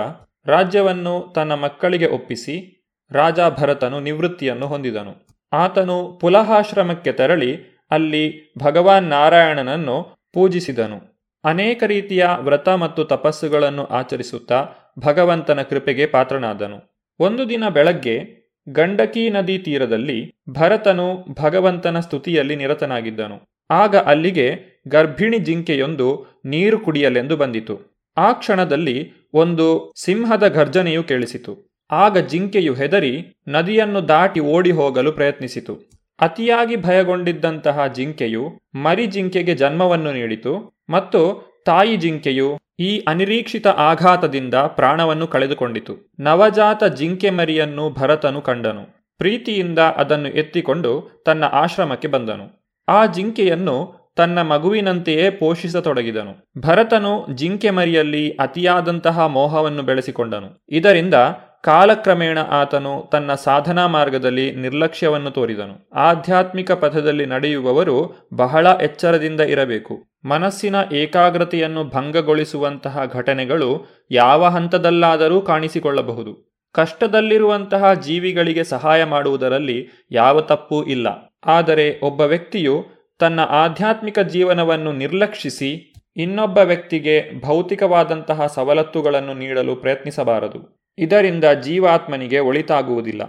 ರಾಜ್ಯವನ್ನು ತನ್ನ ಮಕ್ಕಳಿಗೆ ಒಪ್ಪಿಸಿ ರಾಜ ಭರತನು ನಿವೃತ್ತಿಯನ್ನು ಹೊಂದಿದನು. ಆತನು ಪುಲಹಾಶ್ರಮಕ್ಕೆ ತೆರಳಿ ಅಲ್ಲಿ ಭಗವಾನ್ ನಾರಾಯಣನನ್ನು ಪೂಜಿಸಿದನು. ಅನೇಕ ರೀತಿಯ ವ್ರತ ಮತ್ತು ತಪಸ್ಸುಗಳನ್ನು ಆಚರಿಸುತ್ತಾ ಭಗವಂತನ ಕೃಪೆಗೆ ಪಾತ್ರನಾದನು. ಒಂದು ದಿನ ಬೆಳಗ್ಗೆ ಗಂಡಕಿ ನದಿ ತೀರದಲ್ಲಿ ಭರತನು ಭಗವಂತನ ಸ್ತುತಿಯಲ್ಲಿ ನಿರತನಾಗಿದ್ದನು. ಆಗ ಅಲ್ಲಿಗೆ ಗರ್ಭಿಣಿ ಜಿಂಕೆಯೊಂದು ನೀರು ಕುಡಿಯಲೆಂದು ಬಂದಿತು. ಆ ಕ್ಷಣದಲ್ಲಿ ಒಂದು ಸಿಂಹದ ಗರ್ಜನೆಯು ಕೇಳಿಸಿತು. ಆಗ ಜಿಂಕೆಯು ಹೆದರಿ ನದಿಯನ್ನು ದಾಟಿ ಓಡಿ ಹೋಗಲು ಪ್ರಯತ್ನಿಸಿತು. ಅತಿಯಾಗಿ ಭಯಗೊಂಡಿದ್ದಂತಹ ಜಿಂಕೆಯು ಮರಿ ಜಿಂಕೆಗೆ ಜನ್ಮವನ್ನು ನೀಡಿತು ಮತ್ತು ತಾಯಿ ಜಿಂಕೆಯು ಈ ಅನಿರೀಕ್ಷಿತ ಆಘಾತದಿಂದ ಪ್ರಾಣವನ್ನು ಕಳೆದುಕೊಂಡಿತು. ನವಜಾತ ಜಿಂಕೆ ಮರಿಯನ್ನು ಭರತನು ಕಂಡನು. ಪ್ರೀತಿಯಿಂದ ಅದನ್ನು ಎತ್ತಿಕೊಂಡು ತನ್ನ ಆಶ್ರಮಕ್ಕೆ ಬಂದನು. ಆ ಜಿಂಕೆಯನ್ನು ತನ್ನ ಮಗುವಿನಂತೆಯೇ ಪೋಷಿಸತೊಡಗಿದನು. ಭರತನು ಜಿಂಕೆ ಮರಿಯಲ್ಲಿ ಅತಿಯಾದಂತಹ ಮೋಹವನ್ನು ಬೆಳೆಸಿಕೊಂಡನು. ಇದರಿಂದ ಕಾಲಕ್ರಮೇಣ ಆತನು ತನ್ನ ಸಾಧನಾ ಮಾರ್ಗದಲ್ಲಿ ನಿರ್ಲಕ್ಷ್ಯವನ್ನು ತೋರಿದನು. ಆಧ್ಯಾತ್ಮಿಕ ಪಥದಲ್ಲಿ ನಡೆಯುವವರು ಬಹಳ ಎಚ್ಚರದಿಂದ ಇರಬೇಕು. ಮನಸ್ಸಿನ ಏಕಾಗ್ರತೆಯನ್ನು ಭಂಗಗೊಳಿಸುವಂತಹ ಘಟನೆಗಳು ಯಾವ ಹಂತದಲ್ಲಾದರೂ ಕಾಣಿಸಿಕೊಳ್ಳಬಹುದು. ಕಷ್ಟದಲ್ಲಿರುವಂತಹ ಜೀವಿಗಳಿಗೆ ಸಹಾಯ ಮಾಡುವುದರಲ್ಲಿ ಯಾವ ತಪ್ಪೂ ಇಲ್ಲ. ಆದರೆ ಒಬ್ಬ ವ್ಯಕ್ತಿಯು ತನ್ನ ಆಧ್ಯಾತ್ಮಿಕ ಜೀವನವನ್ನು ನಿರ್ಲಕ್ಷಿಸಿ ಇನ್ನೊಬ್ಬ ವ್ಯಕ್ತಿಗೆ ಭೌತಿಕವಾದಂತಹ ಸವಲತ್ತುಗಳನ್ನು ನೀಡಲು ಪ್ರಯತ್ನಿಸಬಾರದು. ಇದರಿಂದ ಜೀವಾತ್ಮನಿಗೆ ಒಳಿತಾಗುವುದಿಲ್ಲ.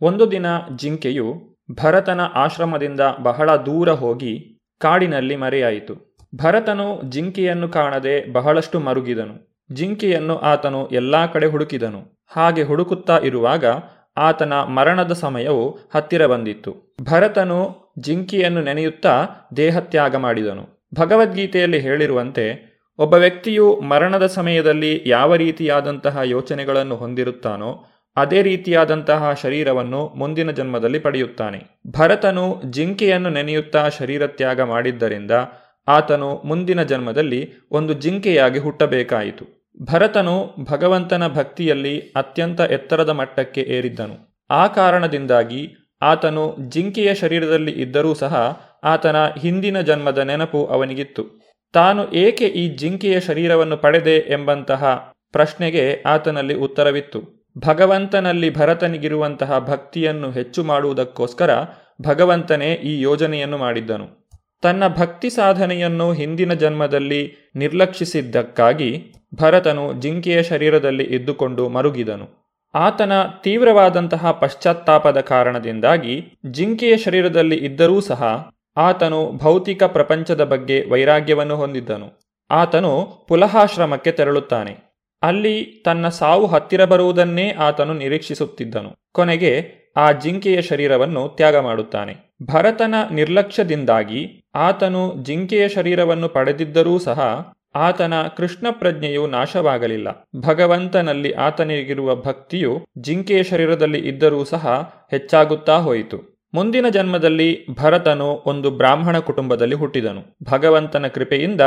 ಒಂದು ದಿನ ಜಿಂಕೆಯು ಭರತನ ಆಶ್ರಮದಿಂದ ಬಹಳ ದೂರ ಹೋಗಿ ಕಾಡಿನಲ್ಲಿ ಮರೆಯಾಯಿತು. ಭರತನು ಜಿಂಕೆಯನ್ನು ಕಾಣದೆ ಬಹಳಷ್ಟು ಮರುಗಿದನು. ಜಿಂಕೆಯನ್ನು ಆತನು ಎಲ್ಲಾ ಕಡೆ ಹುಡುಕಿದನು. ಹಾಗೆ ಹುಡುಕುತ್ತಾ ಇರುವಾಗ ಆತನ ಮರಣದ ಸಮಯವು ಹತ್ತಿರ ಬಂದಿತ್ತು. ಭರತನು ಜಿಂಕೆಯನ್ನು ನೆನೆಯುತ್ತಾ ದೇಹತ್ಯಾಗ ಮಾಡಿದನು. ಭಗವದ್ಗೀತೆಯಲ್ಲಿ ಹೇಳಿರುವಂತೆ ಒಬ್ಬ ವ್ಯಕ್ತಿಯು ಮರಣದ ಸಮಯದಲ್ಲಿ ಯಾವ ರೀತಿಯಾದಂತಹ ಯೋಚನೆಗಳನ್ನು ಹೊಂದಿರುತ್ತಾನೋ ಅದೇ ರೀತಿಯಾದಂತಹ ಶರೀರವನ್ನು ಮುಂದಿನ ಜನ್ಮದಲ್ಲಿ ಪಡೆಯುತ್ತಾನೆ. ಭರತನು ಜಿಂಕೆಯನ್ನು ನೆನೆಯುತ್ತಾ ಶರೀರ ತ್ಯಾಗ ಮಾಡಿದ್ದರಿಂದ ಆತನು ಮುಂದಿನ ಜನ್ಮದಲ್ಲಿ ಒಂದು ಜಿಂಕೆಯಾಗಿ ಹುಟ್ಟಬೇಕಾಯಿತು. ಭರತನು ಭಗವಂತನ ಭಕ್ತಿಯಲ್ಲಿ ಅತ್ಯಂತ ಎತ್ತರದ ಮಟ್ಟಕ್ಕೆ ಏರಿದ್ದನು. ಆ ಕಾರಣದಿಂದಾಗಿ ಆತನು ಜಿಂಕೆಯ ಶರೀರದಲ್ಲಿ ಇದ್ದರೂ ಸಹ ಆತನ ಹಿಂದಿನ ಜನ್ಮದ ನೆನಪು ಅವನಿಗಿತ್ತು. ತಾನು ಏಕೆ ಈ ಜಿಂಕೆಯ ಶರೀರವನ್ನು ಪಡೆದೆ ಎಂಬಂತಹ ಪ್ರಶ್ನೆಗೆ ಆತನಲ್ಲಿ ಉತ್ತರವಿತ್ತು. ಭಗವಂತನಲ್ಲಿ ಭರತನಿಗಿರುವಂತಹ ಭಕ್ತಿಯನ್ನು ಹೆಚ್ಚು ಮಾಡುವುದಕ್ಕೋಸ್ಕರ ಭಗವಂತನೇ ಈ ಯೋಜನೆಯನ್ನು ಮಾಡಿದ್ದನು. ತನ್ನ ಭಕ್ತಿ ಸಾಧನೆಯನ್ನು ಹಿಂದಿನ ಜನ್ಮದಲ್ಲಿ ನಿರ್ಲಕ್ಷಿಸಿದ್ದಕ್ಕಾಗಿ ಭರತನು ಜಿಂಕೆಯ ಶರೀರದಲ್ಲಿ ಇದ್ದುಕೊಂಡು ಮರುಗಿದನು. ಆತನ ತೀವ್ರವಾದಂತಹ ಪಶ್ಚಾತ್ತಾಪದ ಕಾರಣದಿಂದಾಗಿ ಜಿಂಕೆಯ ಶರೀರದಲ್ಲಿ ಇದ್ದರೂ ಸಹ ಆತನು ಭೌತಿಕ ಪ್ರಪಂಚದ ಬಗ್ಗೆ ವೈರಾಗ್ಯವನ್ನು ಹೊಂದಿದ್ದನು. ಆತನು ಪುಲಹಾಶ್ರಮಕ್ಕೆ ತೆರಳುತ್ತಾನೆ. ಅಲ್ಲಿ ತನ್ನ ಸಾವು ಹತ್ತಿರ ಬರುವುದನ್ನೇ ಆತನು ನಿರೀಕ್ಷಿಸುತ್ತಿದ್ದನು. ಕೊನೆಗೆ ಆ ಜಿಂಕೆಯ ಶರೀರವನ್ನು ತ್ಯಾಗ ಮಾಡುತ್ತಾನೆ. ಭರತನ ನಿರ್ಲಕ್ಷ್ಯದಿಂದಾಗಿ ಆತನು ಜಿಂಕೆಯ ಶರೀರವನ್ನು ಪಡೆದಿದ್ದರೂ ಸಹ ಆತನ ಕೃಷ್ಣ ಪ್ರಜ್ಞೆಯು ನಾಶವಾಗಲಿಲ್ಲ. ಭಗವಂತನಲ್ಲಿ ಆತನಿಗಿರುವ ಭಕ್ತಿಯು ಜಿಂಕೆಯ ಶರೀರದಲ್ಲಿ ಇದ್ದರೂ ಸಹ ಹೆಚ್ಚಾಗುತ್ತಾ ಹೋಯಿತು. ಮುಂದಿನ ಜನ್ಮದಲ್ಲಿ ಭರತನು ಒಂದು ಬ್ರಾಹ್ಮಣ ಕುಟುಂಬದಲ್ಲಿ ಹುಟ್ಟಿದನು. ಭಗವಂತನ ಕೃಪೆಯಿಂದ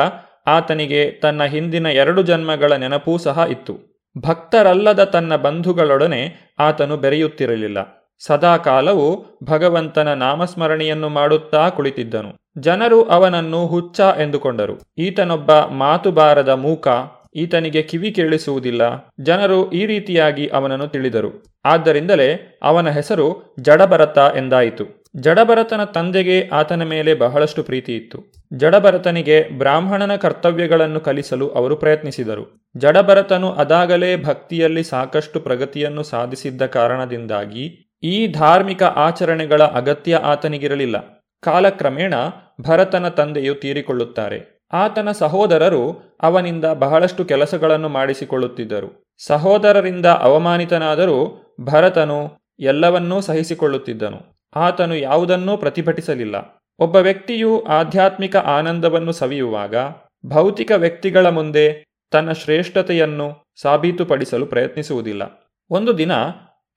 ಆತನಿಗೆ ತನ್ನ ಹಿಂದಿನ ಎರಡು ಜನ್ಮಗಳ ನೆನಪೂ ಸಹ ಇತ್ತು. ಭಕ್ತರಲ್ಲದ ತನ್ನ ಬಂಧುಗಳೊಡನೆ ಆತನು ಬೆರೆಯುತ್ತಿರಲಿಲ್ಲ. ಸದಾಕಾಲವೂ ಭಗವಂತನ ನಾಮಸ್ಮರಣೆಯನ್ನು ಮಾಡುತ್ತಾ ಕುಳಿತಿದ್ದನು. ಜನರು ಅವನನ್ನು ಹುಚ್ಚ ಎಂದುಕೊಂಡರು. ಈತನೊಬ್ಬ ಮಾತು ಬಾರದ ಮೂಕ, ಈತನಿಗೆ ಕಿವಿ ಕೇಳಿಸುವುದಿಲ್ಲ. ಜನರು ಈ ರೀತಿಯಾಗಿ ಅವನನ್ನು ತಿಳಿದರು. ಆದ್ದರಿಂದಲೇ ಅವನ ಹೆಸರು ಜಡಭರತ ಎಂದಾಯಿತು. ಜಡಭರತನ ತಂದೆಗೆ ಆತನ ಮೇಲೆ ಬಹಳಷ್ಟು ಪ್ರೀತಿ ಇತ್ತು. ಜಡಭರತನಿಗೆ ಬ್ರಾಹ್ಮಣನ ಕರ್ತವ್ಯಗಳನ್ನು ಕಲಿಸಲು ಅವರು ಪ್ರಯತ್ನಿಸಿದರು. ಜಡಭರತನು ಅದಾಗಲೇ ಭಕ್ತಿಯಲ್ಲಿ ಸಾಕಷ್ಟು ಪ್ರಗತಿಯನ್ನು ಸಾಧಿಸಿದ್ದ ಕಾರಣದಿಂದಾಗಿ ಈ ಧಾರ್ಮಿಕ ಆಚರಣೆಗಳ ಅಗತ್ಯ ಆತನಿಗಿರಲಿಲ್ಲ. ಕಾಲಕ್ರಮೇಣ ಭರತನ ತಂದೆಯು ತೀರಿಕೊಳ್ಳುತ್ತಾರೆ. ಆತನ ಸಹೋದರರು ಅವನಿಂದ ಬಹಳಷ್ಟು ಕೆಲಸಗಳನ್ನು ಮಾಡಿಸಿಕೊಳ್ಳುತ್ತಿದ್ದರು. ಸಹೋದರರಿಂದ ಅವಮಾನಿತನಾದರೂ ಭರತನು ಎಲ್ಲವನ್ನೂ ಸಹಿಸಿಕೊಳ್ಳುತ್ತಿದ್ದನು. ಆತನು ಯಾವುದನ್ನೂ ಪ್ರತಿಭಟಿಸಲಿಲ್ಲ. ಒಬ್ಬ ವ್ಯಕ್ತಿಯು ಆಧ್ಯಾತ್ಮಿಕ ಆನಂದವನ್ನು ಸವಿಯುವಾಗ ಭೌತಿಕ ವ್ಯಕ್ತಿಗಳ ಮುಂದೆ ತನ್ನ ಶ್ರೇಷ್ಠತೆಯನ್ನು ಸಾಬೀತುಪಡಿಸಲು ಪ್ರಯತ್ನಿಸುವುದಿಲ್ಲ. ಒಂದು ದಿನ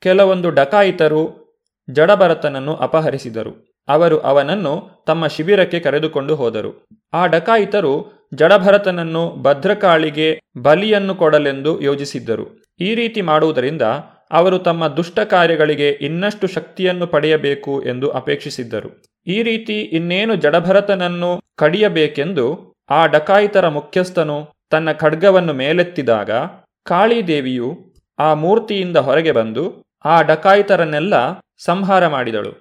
ಕೆಲವೊಂದು ಡಕಾಯಿತರು ಜಡಭರತನನ್ನು ಅಪಹರಿಸಿದರು. ಅವರು ಅವನನ್ನು ತಮ್ಮ ಶಿಬಿರಕ್ಕೆ ಕರೆದುಕೊಂಡು ಹೋದರು. ಆ ಡಕಾಯಿತರು ಜಡಭರತನನ್ನು ಭದ್ರಕಾಳಿಗೆ ಬಲಿಯನ್ನು ಕೊಡಲೆಂದು ಯೋಜಿಸಿದ್ದರು. ಈ ರೀತಿ ಮಾಡುವುದರಿಂದ ಅವರು ತಮ್ಮ ದುಷ್ಟ ಕಾರ್ಯಗಳಿಗೆ ಇನ್ನಷ್ಟು ಶಕ್ತಿಯನ್ನು ಪಡೆಯಬೇಕು ಎಂದು ಅಪೇಕ್ಷಿಸಿದ್ದರು. ಈ ರೀತಿ ಇನ್ನೇನು ಜಡಭರತನನ್ನು ಕಡಿಯಬೇಕೆಂದು ಆ ಡಕಾಯಿತರ ಮುಖ್ಯಸ್ಥನು ತನ್ನ ಖಡ್ಗವನ್ನು ಮೇಲೆತ್ತಿದಾಗ ಕಾಳಿದೇವಿಯು ಆ ಮೂರ್ತಿಯಿಂದ ಹೊರಗೆ ಬಂದು ಆ ಡಕಾಯಿತರನ್ನೆಲ್ಲ ಸಂಹಾರ ಮಾಡಿದಳು.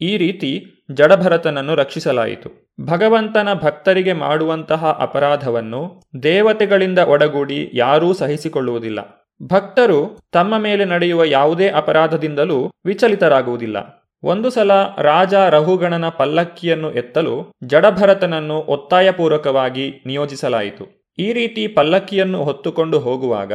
ಈ ರೀತಿ ಜಡಭರತನನ್ನು ರಕ್ಷಿಸಲಾಯಿತು. ಭಗವಂತನ ಭಕ್ತರಿಗೆ ಮಾಡುವಂತಹ ಅಪರಾಧವನ್ನು ದೇವತೆಗಳಿಂದ ಒಡಗೂಡಿ ಯಾರೂ ಸಹಿಸಿಕೊಳ್ಳುವುದಿಲ್ಲ. ಭಕ್ತರು ತಮ್ಮ ಮೇಲೆ ನಡೆಯುವ ಯಾವುದೇ ಅಪರಾಧದಿಂದಲೂ ವಿಚಲಿತರಾಗುವುದಿಲ್ಲ. ಒಂದು ಸಲ ರಾಜ ರಹುಗಣನ ಪಲ್ಲಕ್ಕಿಯನ್ನು ಎತ್ತಲು ಜಡಭರತನನ್ನು ಒತ್ತಾಯಪೂರ್ವಕವಾಗಿ ನಿಯೋಜಿಸಲಾಯಿತು. ಈ ರೀತಿ ಪಲ್ಲಕ್ಕಿಯನ್ನು ಹೊತ್ತುಕೊಂಡು ಹೋಗುವಾಗ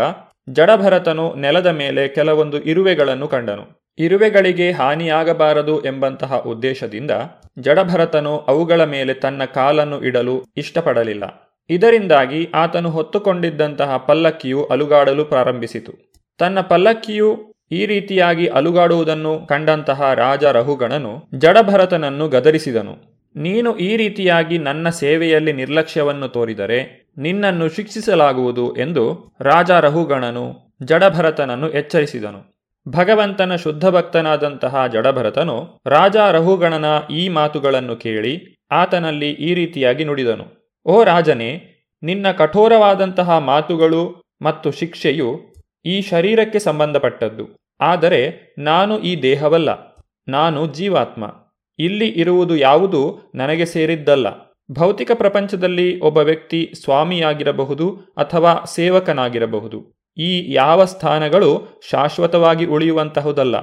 ಜಡಭರತನು ನೆಲದ ಮೇಲೆ ಕೆಲವೊಂದು ಇರುವೆಗಳನ್ನು ಕಂಡನು. ಇರುವೆಗಳಿಗೆ ಹಾನಿಯಾಗಬಾರದು ಎಂಬಂತಹ ಉದ್ದೇಶದಿಂದ ಜಡಭರತನು ಅವುಗಳ ಮೇಲೆ ತನ್ನ ಕಾಲನ್ನು ಇಡಲು ಇಷ್ಟಪಡಲಿಲ್ಲ. ಇದರಿಂದಾಗಿ ಆತನು ಹೊತ್ತುಕೊಂಡಿದ್ದಂತಹ ಪಲ್ಲಕ್ಕಿಯು ಅಲುಗಾಡಲು ಪ್ರಾರಂಭಿಸಿತು. ತನ್ನ ಪಲ್ಲಕ್ಕಿಯು ಈ ರೀತಿಯಾಗಿ ಅಲುಗಾಡುವುದನ್ನು ಕಂಡಂತಹ ರಾಜ ರಹುಗಣನು ಜಡಭರತನನ್ನು ಗದರಿಸಿದನು. ನೀನು ಈ ರೀತಿಯಾಗಿ ನನ್ನ ಸೇವೆಯಲ್ಲಿ ನಿರ್ಲಕ್ಷ್ಯವನ್ನು ತೋರಿದರೆ ನಿನ್ನನ್ನು ಶಿಕ್ಷಿಸಲಾಗುವುದು ಎಂದು ರಾಜ ರಹುಗಣನು ಜಡಭರತನನ್ನು ಎಚ್ಚರಿಸಿದನು. ಭಗವಂತನ ಶುದ್ಧ ಭಕ್ತನಾದಂತಹ ಜಡಭರತನು ರಾಜ ರಹುಗಣನ ಈ ಮಾತುಗಳನ್ನು ಕೇಳಿ ಆತನಲ್ಲಿ ಈ ರೀತಿಯಾಗಿ ನುಡಿದನು. ಓ ರಾಜನೇ, ನಿನ್ನ ಕಠೋರವಾದಂತಹ ಮಾತುಗಳು ಮತ್ತು ಶಿಕ್ಷೆಯು ಈ ಶರೀರಕ್ಕೆ ಸಂಬಂಧಪಟ್ಟದ್ದು. ಆದರೆ ನಾನು ಈ ದೇಹವಲ್ಲ, ನಾನು ಜೀವಾತ್ಮ. ಇಲ್ಲಿ ಇರುವುದು ಯಾವುದು ನನಗೆ ಸೇರಿದ್ದಲ್ಲ. ಭೌತಿಕ ಪ್ರಪಂಚದಲ್ಲಿ ಒಬ್ಬ ವ್ಯಕ್ತಿ ಸ್ವಾಮಿಯಾಗಿರಬಹುದು ಅಥವಾ ಸೇವಕನಾಗಿರಬಹುದು. ಈ ಯಾವ ಸ್ಥಾನಗಳು ಶಾಶ್ವತವಾಗಿ ಉಳಿಯುವಂತಹುದಲ್ಲ.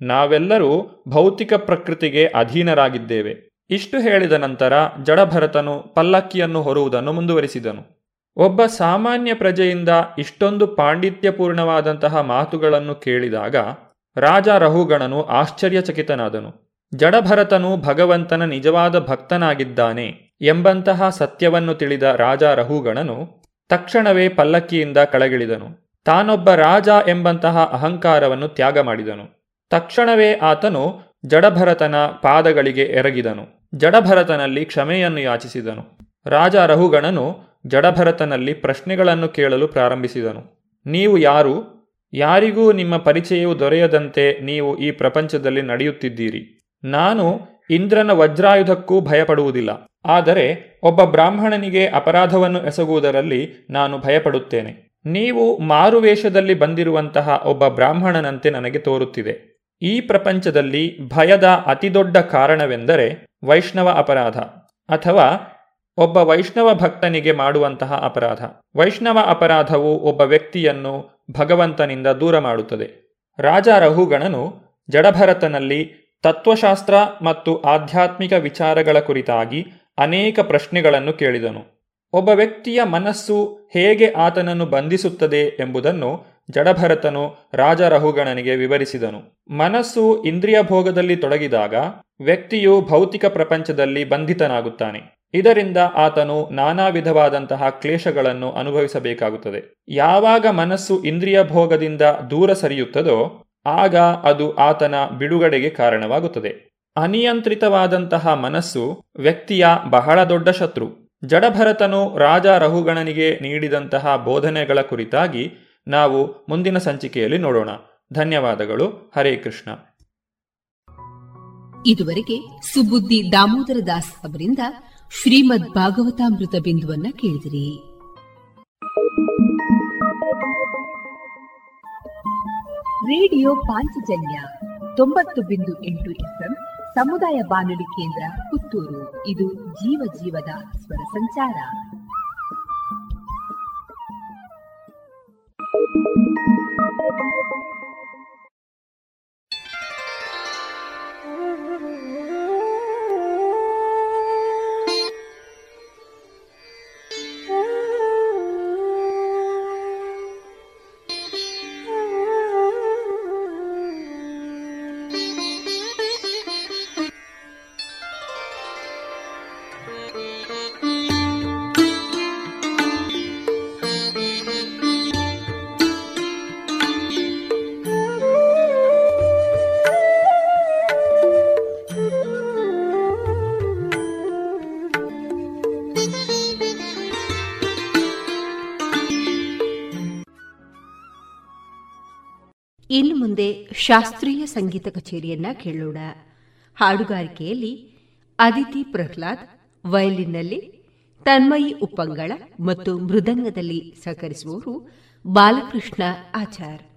ನಾವೆಲ್ಲರೂ ಭೌತಿಕ ಪ್ರಕೃತಿಗೆ ಅಧೀನರಾಗಿದ್ದೇವೆ. ಇಷ್ಟು ಹೇಳಿದ ನಂತರ ಜಡಭರತನು ಪಲ್ಲಕ್ಕಿಯನ್ನು ಹೊರುವುದನ್ನು ಮುಂದುವರಿಸಿದನು. ಒಬ್ಬ ಸಾಮಾನ್ಯ ಪ್ರಜೆಯಿಂದ ಇಷ್ಟೊಂದು ಪಾಂಡಿತ್ಯಪೂರ್ಣವಾದಂತಹ ಮಾತುಗಳನ್ನು ಕೇಳಿದಾಗ ರಾಜ ರಹುಗಣನು ಆಶ್ಚರ್ಯಚಕಿತನಾದನು. ಜಡಭರತನು ಭಗವಂತನ ನಿಜವಾದ ಭಕ್ತನಾಗಿದ್ದಾನೆ ಎಂಬಂತಹ ಸತ್ಯವನ್ನು ತಿಳಿದ ರಾಜ ರಹುಗಣನು ತಕ್ಷಣವೇ ಪಲ್ಲಕ್ಕಿಯಿಂದ ಕಳಗಿಳಿದನು. ತಾನೊಬ್ಬ ರಾಜ ಎಂಬಂತಹ ಅಹಂಕಾರವನ್ನು ತ್ಯಾಗ ಮಾಡಿದನು. ತಕ್ಷಣವೇ ಆತನು ಜಡಭರತನ ಪಾದಗಳಿಗೆ ಎರಗಿದನು. ಜಡಭರತನಲ್ಲಿ ಕ್ಷಮೆಯನ್ನು ಯಾಚಿಸಿದನು. ರಾಜ ರಹುಗಣನು ಜಡಭರತನಲ್ಲಿ ಪ್ರಶ್ನೆಗಳನ್ನು ಕೇಳಲು ಪ್ರಾರಂಭಿಸಿದನು. ನೀವು ಯಾರು? ಯಾರಿಗೂ ನಿಮ್ಮ ಪರಿಚಯವು ದೊರೆಯದಂತೆ ನೀವು ಈ ಪ್ರಪಂಚದಲ್ಲಿ ನಡೆಯುತ್ತಿದ್ದೀರಿ. ನಾನು ಇಂದ್ರನ ವಜ್ರಾಯುಧಕ್ಕೂ ಭಯಪಡುವುದಿಲ್ಲ. ಆದರೆ ಒಬ್ಬ ಬ್ರಾಹ್ಮಣನಿಗೆ ಅಪರಾಧವನ್ನು ಎಸಗುವುದರಲ್ಲಿ ನಾನು ಭಯಪಡುತ್ತೇನೆ. ನೀವು ಮಾರುವೇಷದಲ್ಲಿ ಬಂದಿರುವಂತಹ ಒಬ್ಬ ಬ್ರಾಹ್ಮಣನಂತೆ ನನಗೆ ತೋರುತ್ತಿದೆ. ಈ ಪ್ರಪಂಚದಲ್ಲಿ ಭಯದ ಅತಿದೊಡ್ಡ ಕಾರಣವೆಂದರೆ ವೈಷ್ಣವ ಅಪರಾಧ ಅಥವಾ ಒಬ್ಬ ವೈಷ್ಣವ ಭಕ್ತನಿಗೆ ಮಾಡುವಂತಹ ಅಪರಾಧ. ವೈಷ್ಣವ ಅಪರಾಧವು ಒಬ್ಬ ವ್ಯಕ್ತಿಯನ್ನು ಭಗವಂತನಿಂದ ದೂರ ಮಾಡುತ್ತದೆ. ರಾಜ ರಹುಗಣನು ಜಡಭರತನಲ್ಲಿ ತತ್ವಶಾಸ್ತ್ರ ಮತ್ತು ಆಧ್ಯಾತ್ಮಿಕ ವಿಚಾರಗಳ ಕುರಿತಾಗಿ ಅನೇಕ ಪ್ರಶ್ನೆಗಳನ್ನು ಕೇಳಿದನು. ಒಬ್ಬ ವ್ಯಕ್ತಿಯ ಮನಸ್ಸು ಹೇಗೆ ಆತನನ್ನು ಬಂಧಿಸುತ್ತದೆ ಎಂಬುದನ್ನು ಜಡಭರತನು ರಾಜರಹುಗಣನಿಗೆ ವಿವರಿಸಿದನು. ಮನಸ್ಸು ಇಂದ್ರಿಯ ಭೋಗದಲ್ಲಿ ತೊಡಗಿದಾಗ ವ್ಯಕ್ತಿಯು ಭೌತಿಕ ಪ್ರಪಂಚದಲ್ಲಿ ಬಂಧಿತನಾಗುತ್ತಾನೆ. ಇದರಿಂದ ಆತನು ನಾನಾ ವಿಧವಾದಂತಹ ಕ್ಲೇಶಗಳನ್ನು ಅನುಭವಿಸಬೇಕಾಗುತ್ತದೆ. ಯಾವಾಗ ಮನಸ್ಸು ಇಂದ್ರಿಯ ಭೋಗದಿಂದ ದೂರ ಸರಿಯುತ್ತದೋ ಆಗ ಅದು ಆತನ ಬಿಡುಗಡೆಗೆ ಕಾರಣವಾಗುತ್ತದೆ. ಅನಿಯಂತ್ರಿತವಾದಂತಹ ಮನಸ್ಸು ವ್ಯಕ್ತಿಯ ಬಹಳ ದೊಡ್ಡ ಶತ್ರು. ಜಡಭರತನು ರಾಜ ರಹುಗಣನಿಗೆ ನೀಡಿದಂತಹ ಬೋಧನೆಗಳ ಕುರಿತಾಗಿ ನಾವು ಮುಂದಿನ ಸಂಚಿಕೆಯಲ್ಲಿ ನೋಡೋಣ. ಧನ್ಯವಾದಗಳು. ಹರೇ ಕೃಷ್ಣ. ಇದುವರೆಗೆ ಸುಬುದ್ದಿ ದಾಮೋದರ ದಾಸ್ ಅವರಿಂದ ಶ್ರೀಮದ್ ಭಾಗವತಾಮೃತ ಬಿಂದುವನ್ನ ಕೇಳಿದಿರಿ. ರೇಡಿಯೋ ಪಾಂಚಜನ್ಯ ತೊಂಬತ್ತು ಬಿಂದು ಎಂಟು ಎಫ್ಎಂ ಸಮುದಾಯ ಬಾನುಲಿ ಕೇಂದ್ರ ಪುತ್ತೂರು. ಇದು ಜೀವ ಜೀವದ ಸ್ವರ ಸಂಚಾರ. あっ! ಶಾಸ್ತ್ರೀಯ ಸಂಗೀತ ಕಚೇರಿಯನ್ನ ಕೇಳೋಣ. ಹಾಡುಗಾರಿಕೆಯಲ್ಲಿ ಅದಿತಿ ಪ್ರಹ್ಲಾದ್, ವಯಲಿನ್ನಲ್ಲಿ ತನ್ಮಯಿ ಉಪ್ಪಂಗಳ ಮತ್ತು ಮೃದಂಗದಲ್ಲಿ ಸಹಕರಿಸುವವರು ಬಾಲಕೃಷ್ಣ ಆಚಾರ್.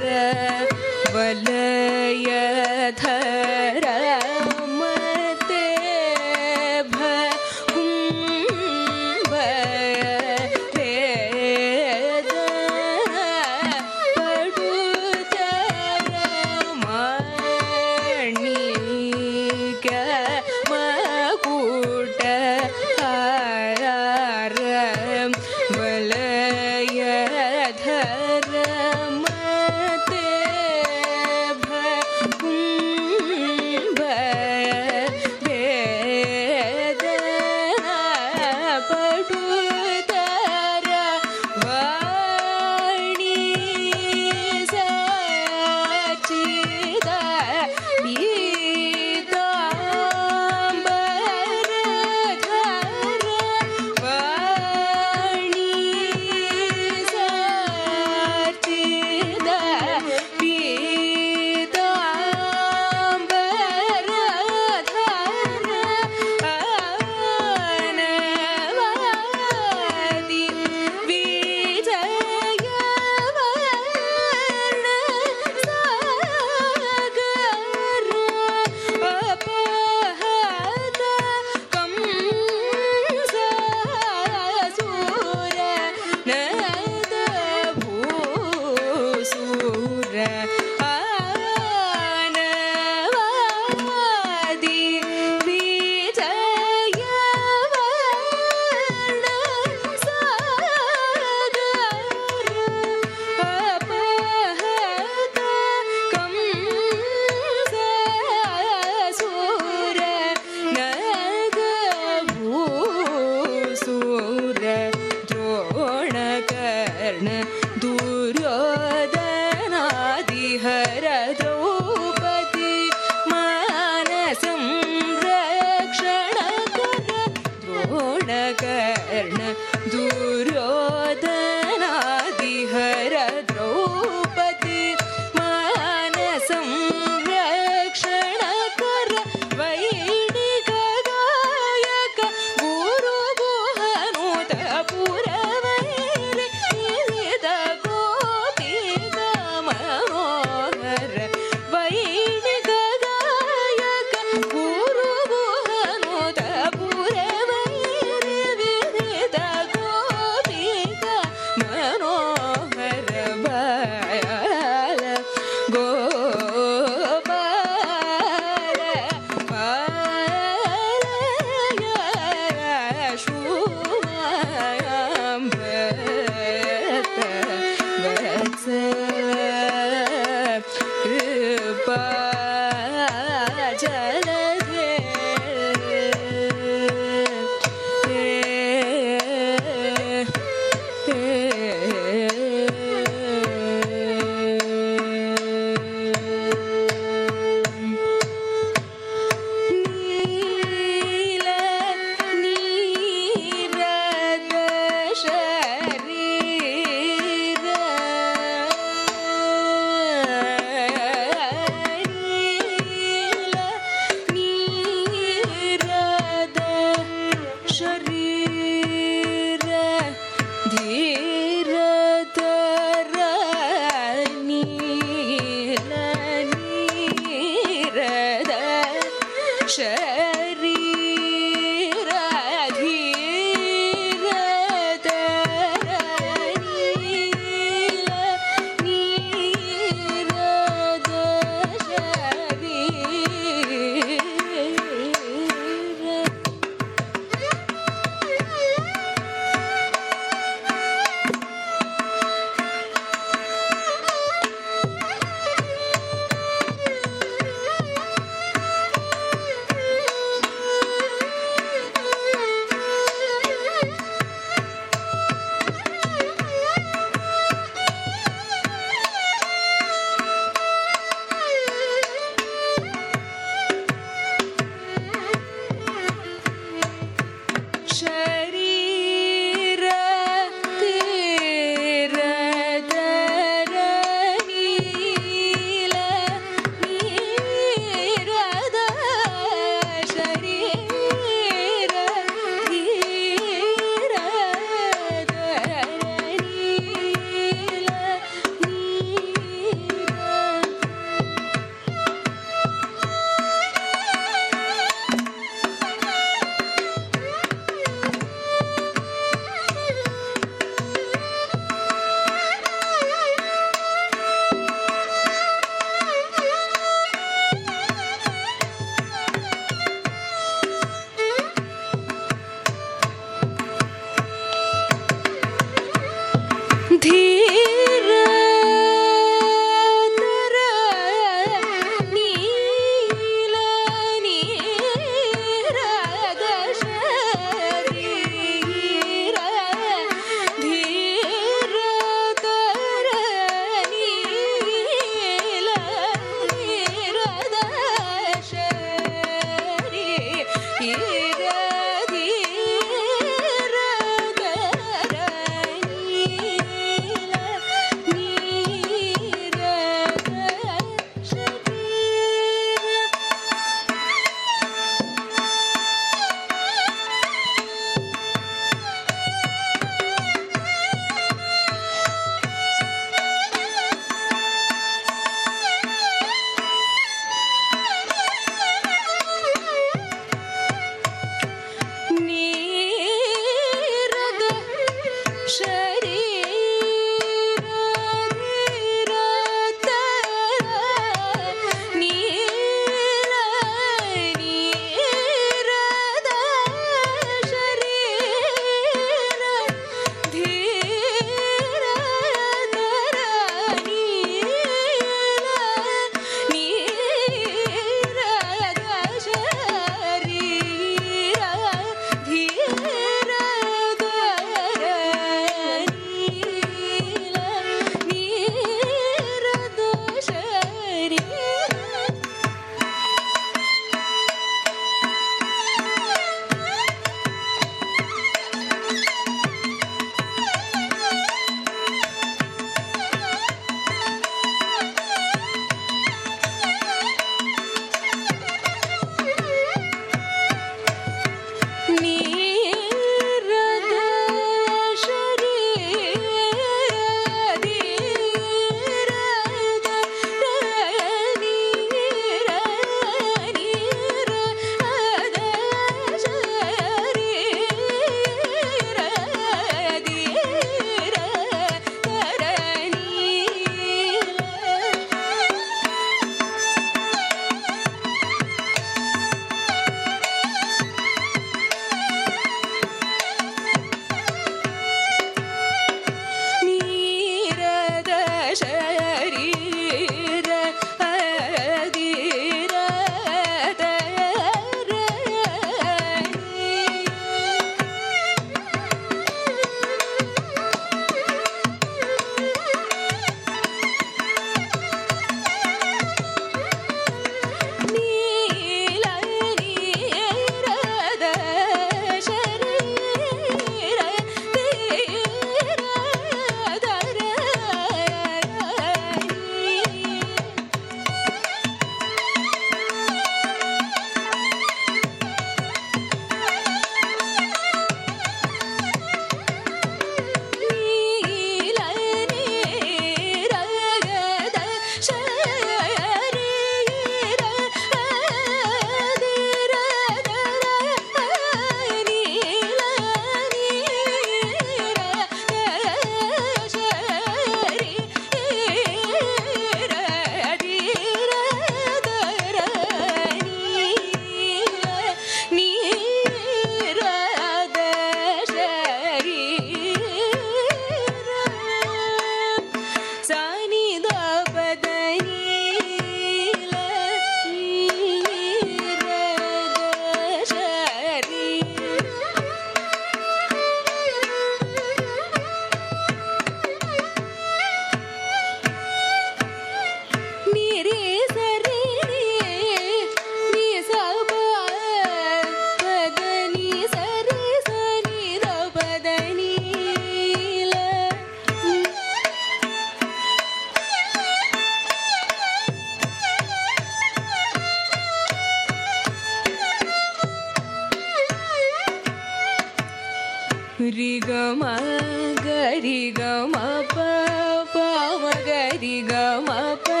ಮಮಕ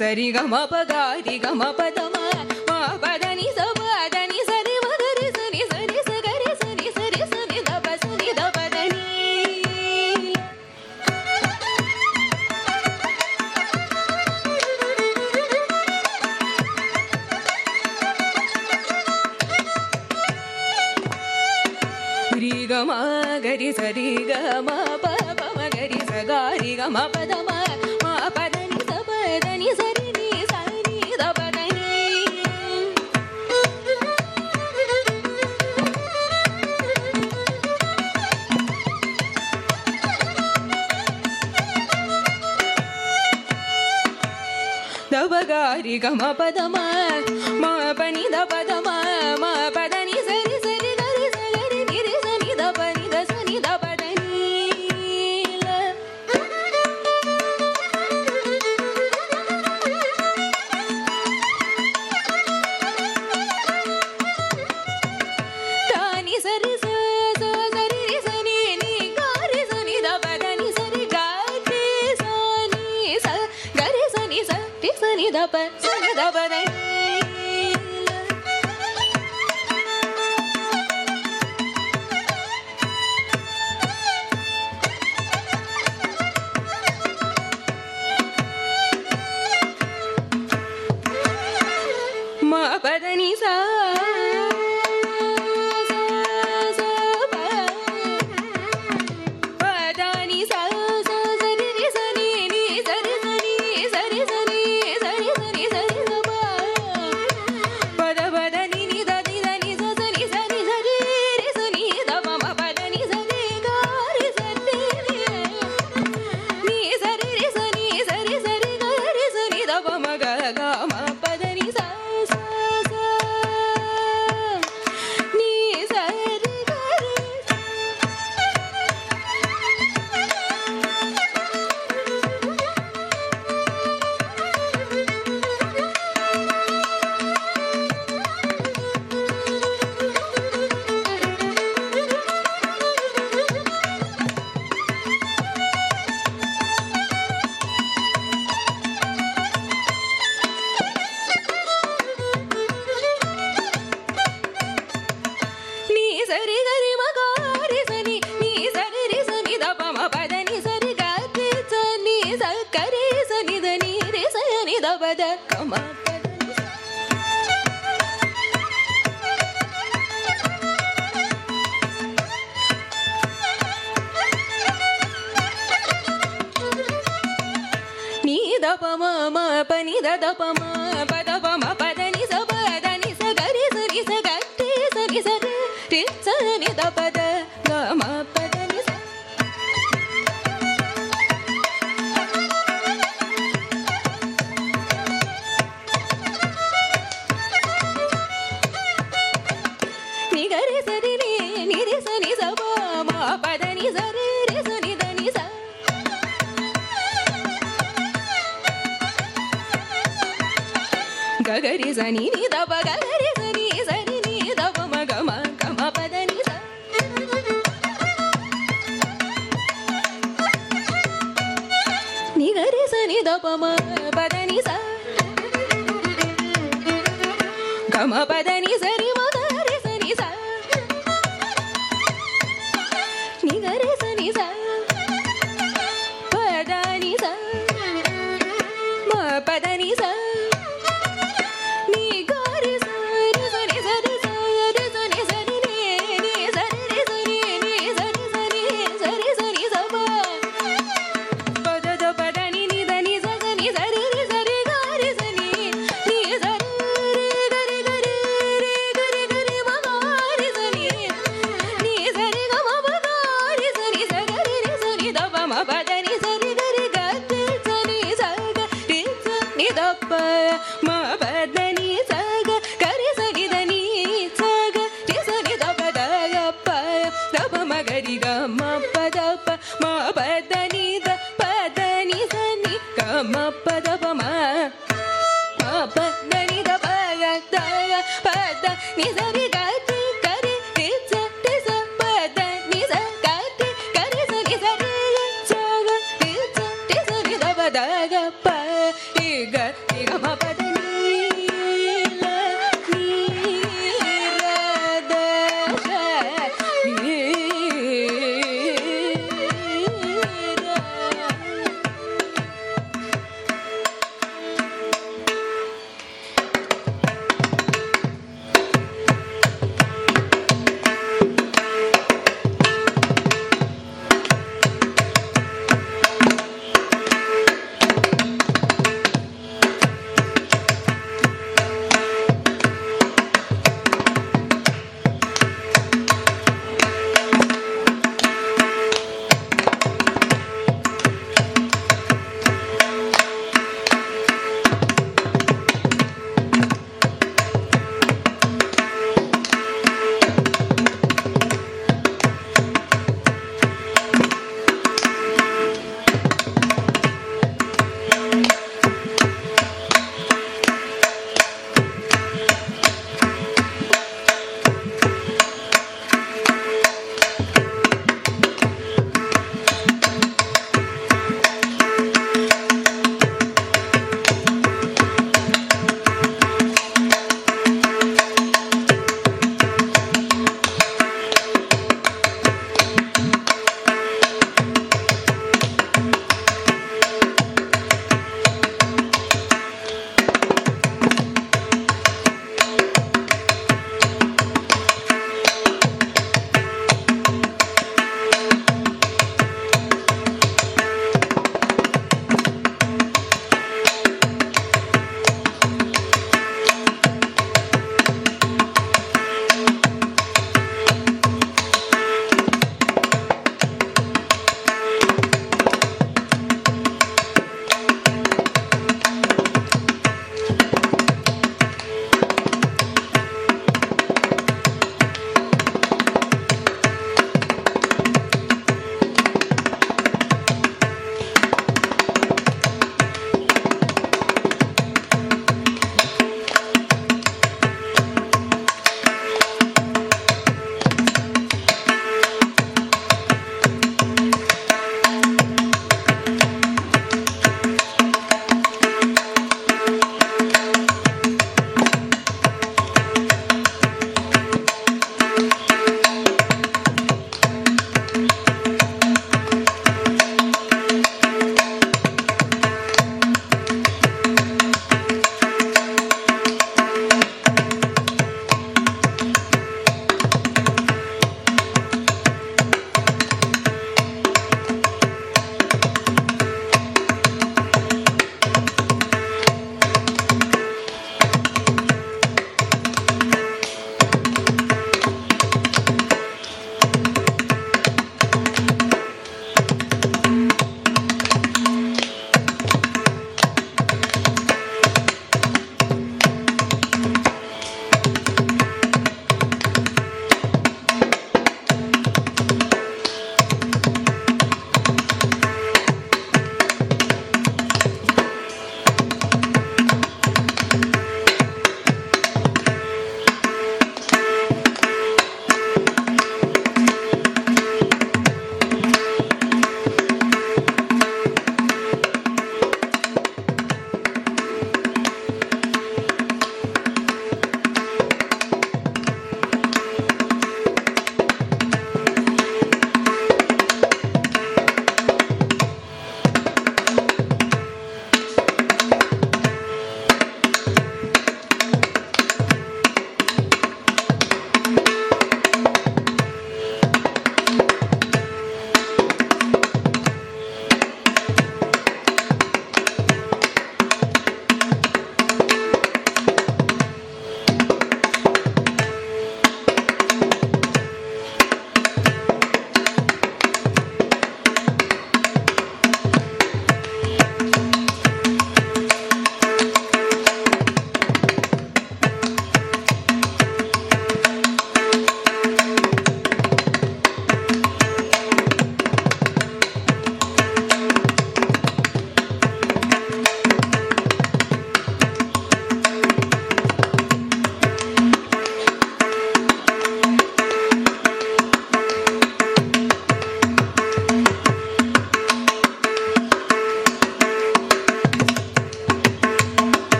सरी गम पगा गम पद दगारि गणी